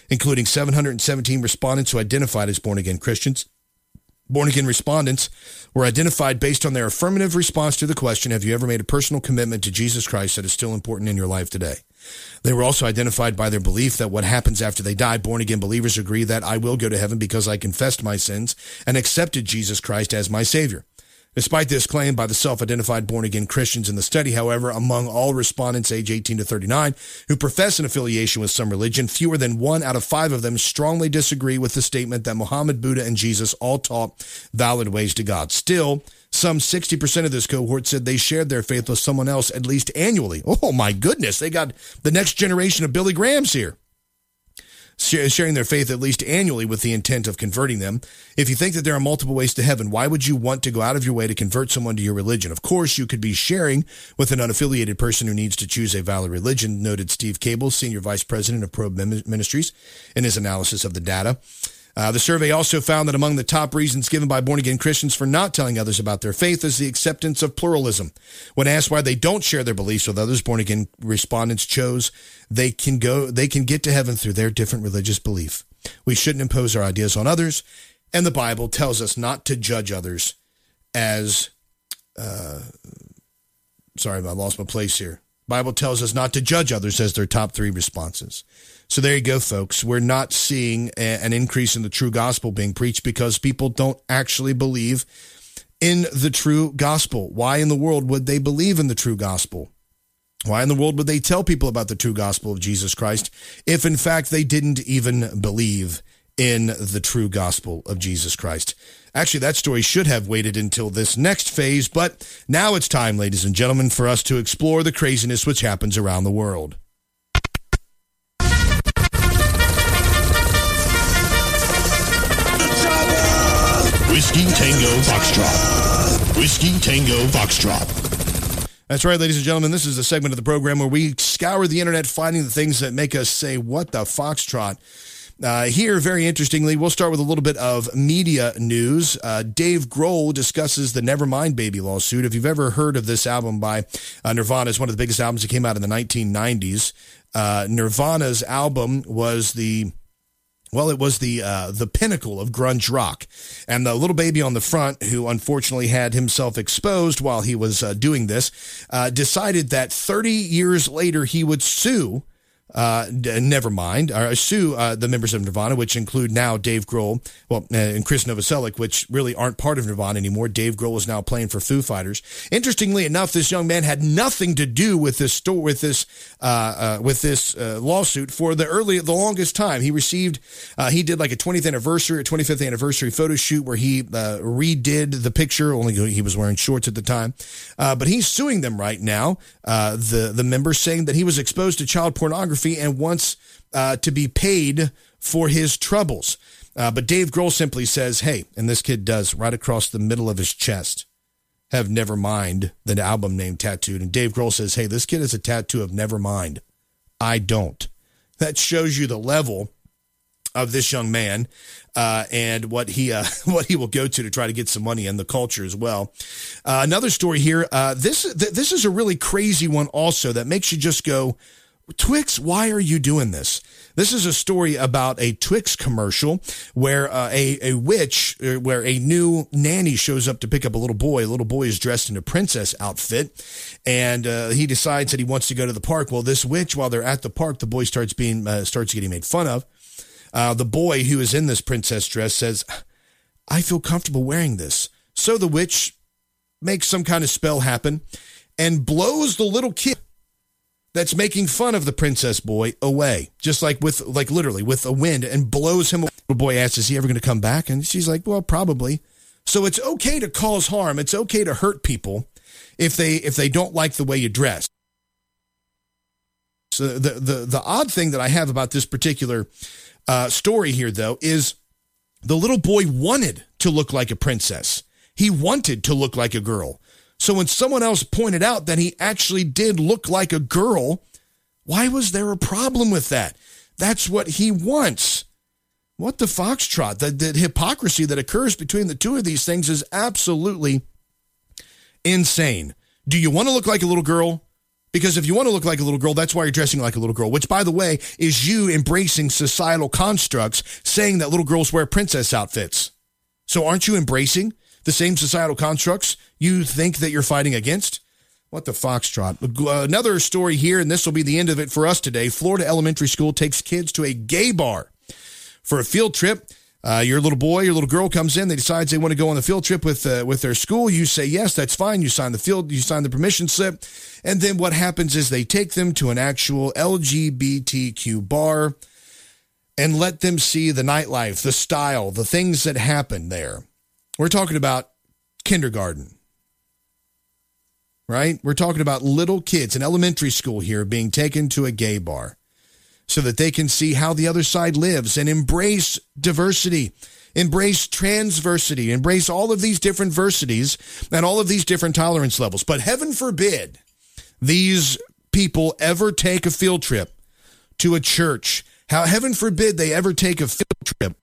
including 717 respondents who identified as born again Christians. Born again respondents were identified based on their affirmative response to the question Have you ever made a personal commitment to Jesus Christ that is still important in your life today? They were also identified by their belief that what happens after they die. Born again believers agree that I will go to heaven because I confessed my sins and accepted Jesus Christ as my Savior. Despite this claim by the self-identified born-again Christians in the study, however, among all respondents age 18 to 39 who profess an affiliation with some religion, fewer than one out of five of them strongly disagree with the statement that Muhammad, Buddha, and Jesus all taught valid ways to God. Still, some 60% of this cohort said they shared their faith with someone else at least annually. Oh my goodness, they got the next generation of Billy Grahams here sharing their faith at least annually with the intent of converting them. If you think that there are multiple ways to heaven, why would you want to go out of your way to convert someone to your religion? Of course, you could be sharing with an unaffiliated person who needs to choose a valid religion, noted Steve Cable, Senior Vice President of Probe Ministries, in his analysis of the data. Uh, the survey also found that among the top reasons given by born again Christians for not telling others about their faith is the acceptance of pluralism. When asked why they don't share their beliefs with others, born again respondents chose they can go, they can get to heaven through their different religious belief. We shouldn't impose our ideas on others, and the Bible tells us not to judge others as. Uh, sorry, I lost my place here. Bible tells us not to judge others as their top three responses. So there you go, folks. We're not seeing a, an increase in the true gospel being preached because people don't actually believe in the true gospel. Why in the world would they believe in the true gospel? Why in the world would they tell people about the true gospel of Jesus Christ if in fact they didn't even believe in the true gospel of Jesus Christ. Actually, that story should have waited until this next phase, but now it's time, ladies and gentlemen, for us to explore the craziness which happens around the world. Whiskey Tango Foxtrot. Whiskey Tango Foxtrot. That's right, ladies and gentlemen. This is a segment of the program where we scour the internet finding the things that make us say, What the Foxtrot? Uh, here, very interestingly, we'll start with a little bit of media news. Uh, Dave Grohl discusses the Nevermind Baby lawsuit. If you've ever heard of this album by uh, Nirvana, it's one of the biggest albums that came out in the 1990s. Uh, Nirvana's album was the well, it was the uh, the pinnacle of grunge rock, and the little baby on the front, who unfortunately had himself exposed while he was uh, doing this, uh, decided that 30 years later he would sue uh, never mind, or sue uh, the members of Nirvana, which include now Dave Grohl, well, uh, and Chris Novoselic, which really aren't part of Nirvana anymore. Dave Grohl is now playing for Foo Fighters. Interestingly enough, this young man had nothing to do with this store, with this, uh, uh, with this uh, lawsuit for the early, the longest time. He received, he did like a 20th anniversary, a 25th anniversary photo shoot where he redid the picture. Only he was wearing shorts at the time, but he's suing them right now. the the members saying that he was exposed to child pornography pornography and wants uh, to be paid for his troubles. Uh, but Dave Grohl simply says, hey, and this kid does right across the middle of his chest, have Nevermind, the album name tattooed. And Dave Grohl says, hey, this kid has a tattoo of Nevermind. I don't. That shows you the level of this young man uh, and what he uh, what he will go to to try to get some money and the culture as well. Uh, another story here. Uh, this th- this is a really crazy one also that makes you just go, Twix, why are you doing this? This is a story about a Twix commercial where uh, a, a witch, uh, where a new nanny shows up to pick up a little boy. A little boy is dressed in a princess outfit, and uh, he decides that he wants to go to the park. Well, this witch, while they're at the park, the boy starts being uh, starts getting made fun of. Uh, the boy who is in this princess dress says, "I feel comfortable wearing this." So the witch makes some kind of spell happen and blows the little kid that's making fun of the princess boy away, just like with, like literally with a wind and blows him away. The boy asks, Is he ever going to come back? And she's like, Well, probably. So it's okay to cause harm. It's okay to hurt people if they if they don't like the way you dress. So the the the odd thing that I have about this particular uh, story here, though, is the little boy wanted to look like a princess. He wanted to look like a girl. So when someone else pointed out that he actually did look like a girl, why was there a problem with that? That's what he wants. What the foxtrot? The, the hypocrisy that occurs between the two of these things is absolutely insane. Do you want to look like a little girl? Because if you want to look like a little girl, that's why you're dressing like a little girl, which, by the way, is you embracing societal constructs saying that little girls wear princess outfits. So aren't you embracing the same societal constructs you think that you're fighting against? What the foxtrot? Another story here, and this will be the end of it for us today. Florida elementary school takes kids to a gay bar for a field trip. Uh, your little boy, your little girl comes in. They decides they want to go on the field trip with uh, with their school. You say yes, that's fine. You sign the field, you sign the permission slip, and then what happens is they take them to an actual LGBTQ bar and let them see the nightlife, the style, the things that happen there. We're talking about kindergarten, right? We're talking about little kids in elementary school here being taken to a gay bar so that they can see how the other side lives and embrace diversity, embrace transversity, embrace all of these different versities and all of these different tolerance levels. But heaven forbid these people ever take a field trip to a church. How heaven forbid they ever take a field trip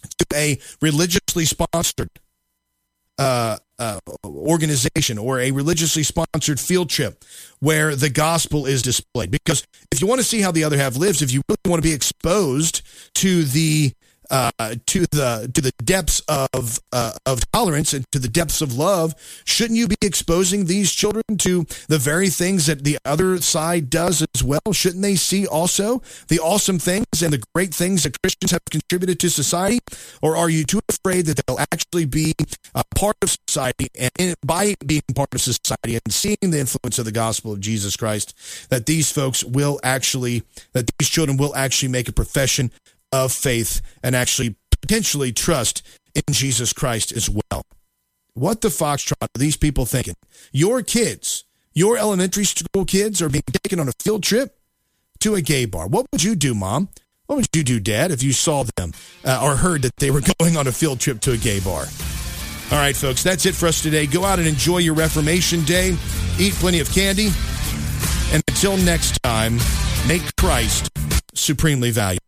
to a religiously sponsored uh, uh, organization or a religiously sponsored field trip where the gospel is displayed. Because if you want to see how the other half lives, if you really want to be exposed to the uh, to the to the depths of uh, of tolerance and to the depths of love, shouldn't you be exposing these children to the very things that the other side does as well? Shouldn't they see also the awesome things and the great things that Christians have contributed to society? Or are you too afraid that they'll actually be a part of society and by being part of society and seeing the influence of the gospel of Jesus Christ, that these folks will actually that these children will actually make a profession of faith and actually potentially trust in Jesus Christ as well. What the foxtrot are these people thinking? Your kids, your elementary school kids are being taken on a field trip to a gay bar. What would you do, mom? What would you do, dad, if you saw them uh, or heard that they were going on a field trip to a gay bar? All right, folks, that's it for us today. Go out and enjoy your Reformation Day. Eat plenty of candy. And until next time, make Christ supremely valuable.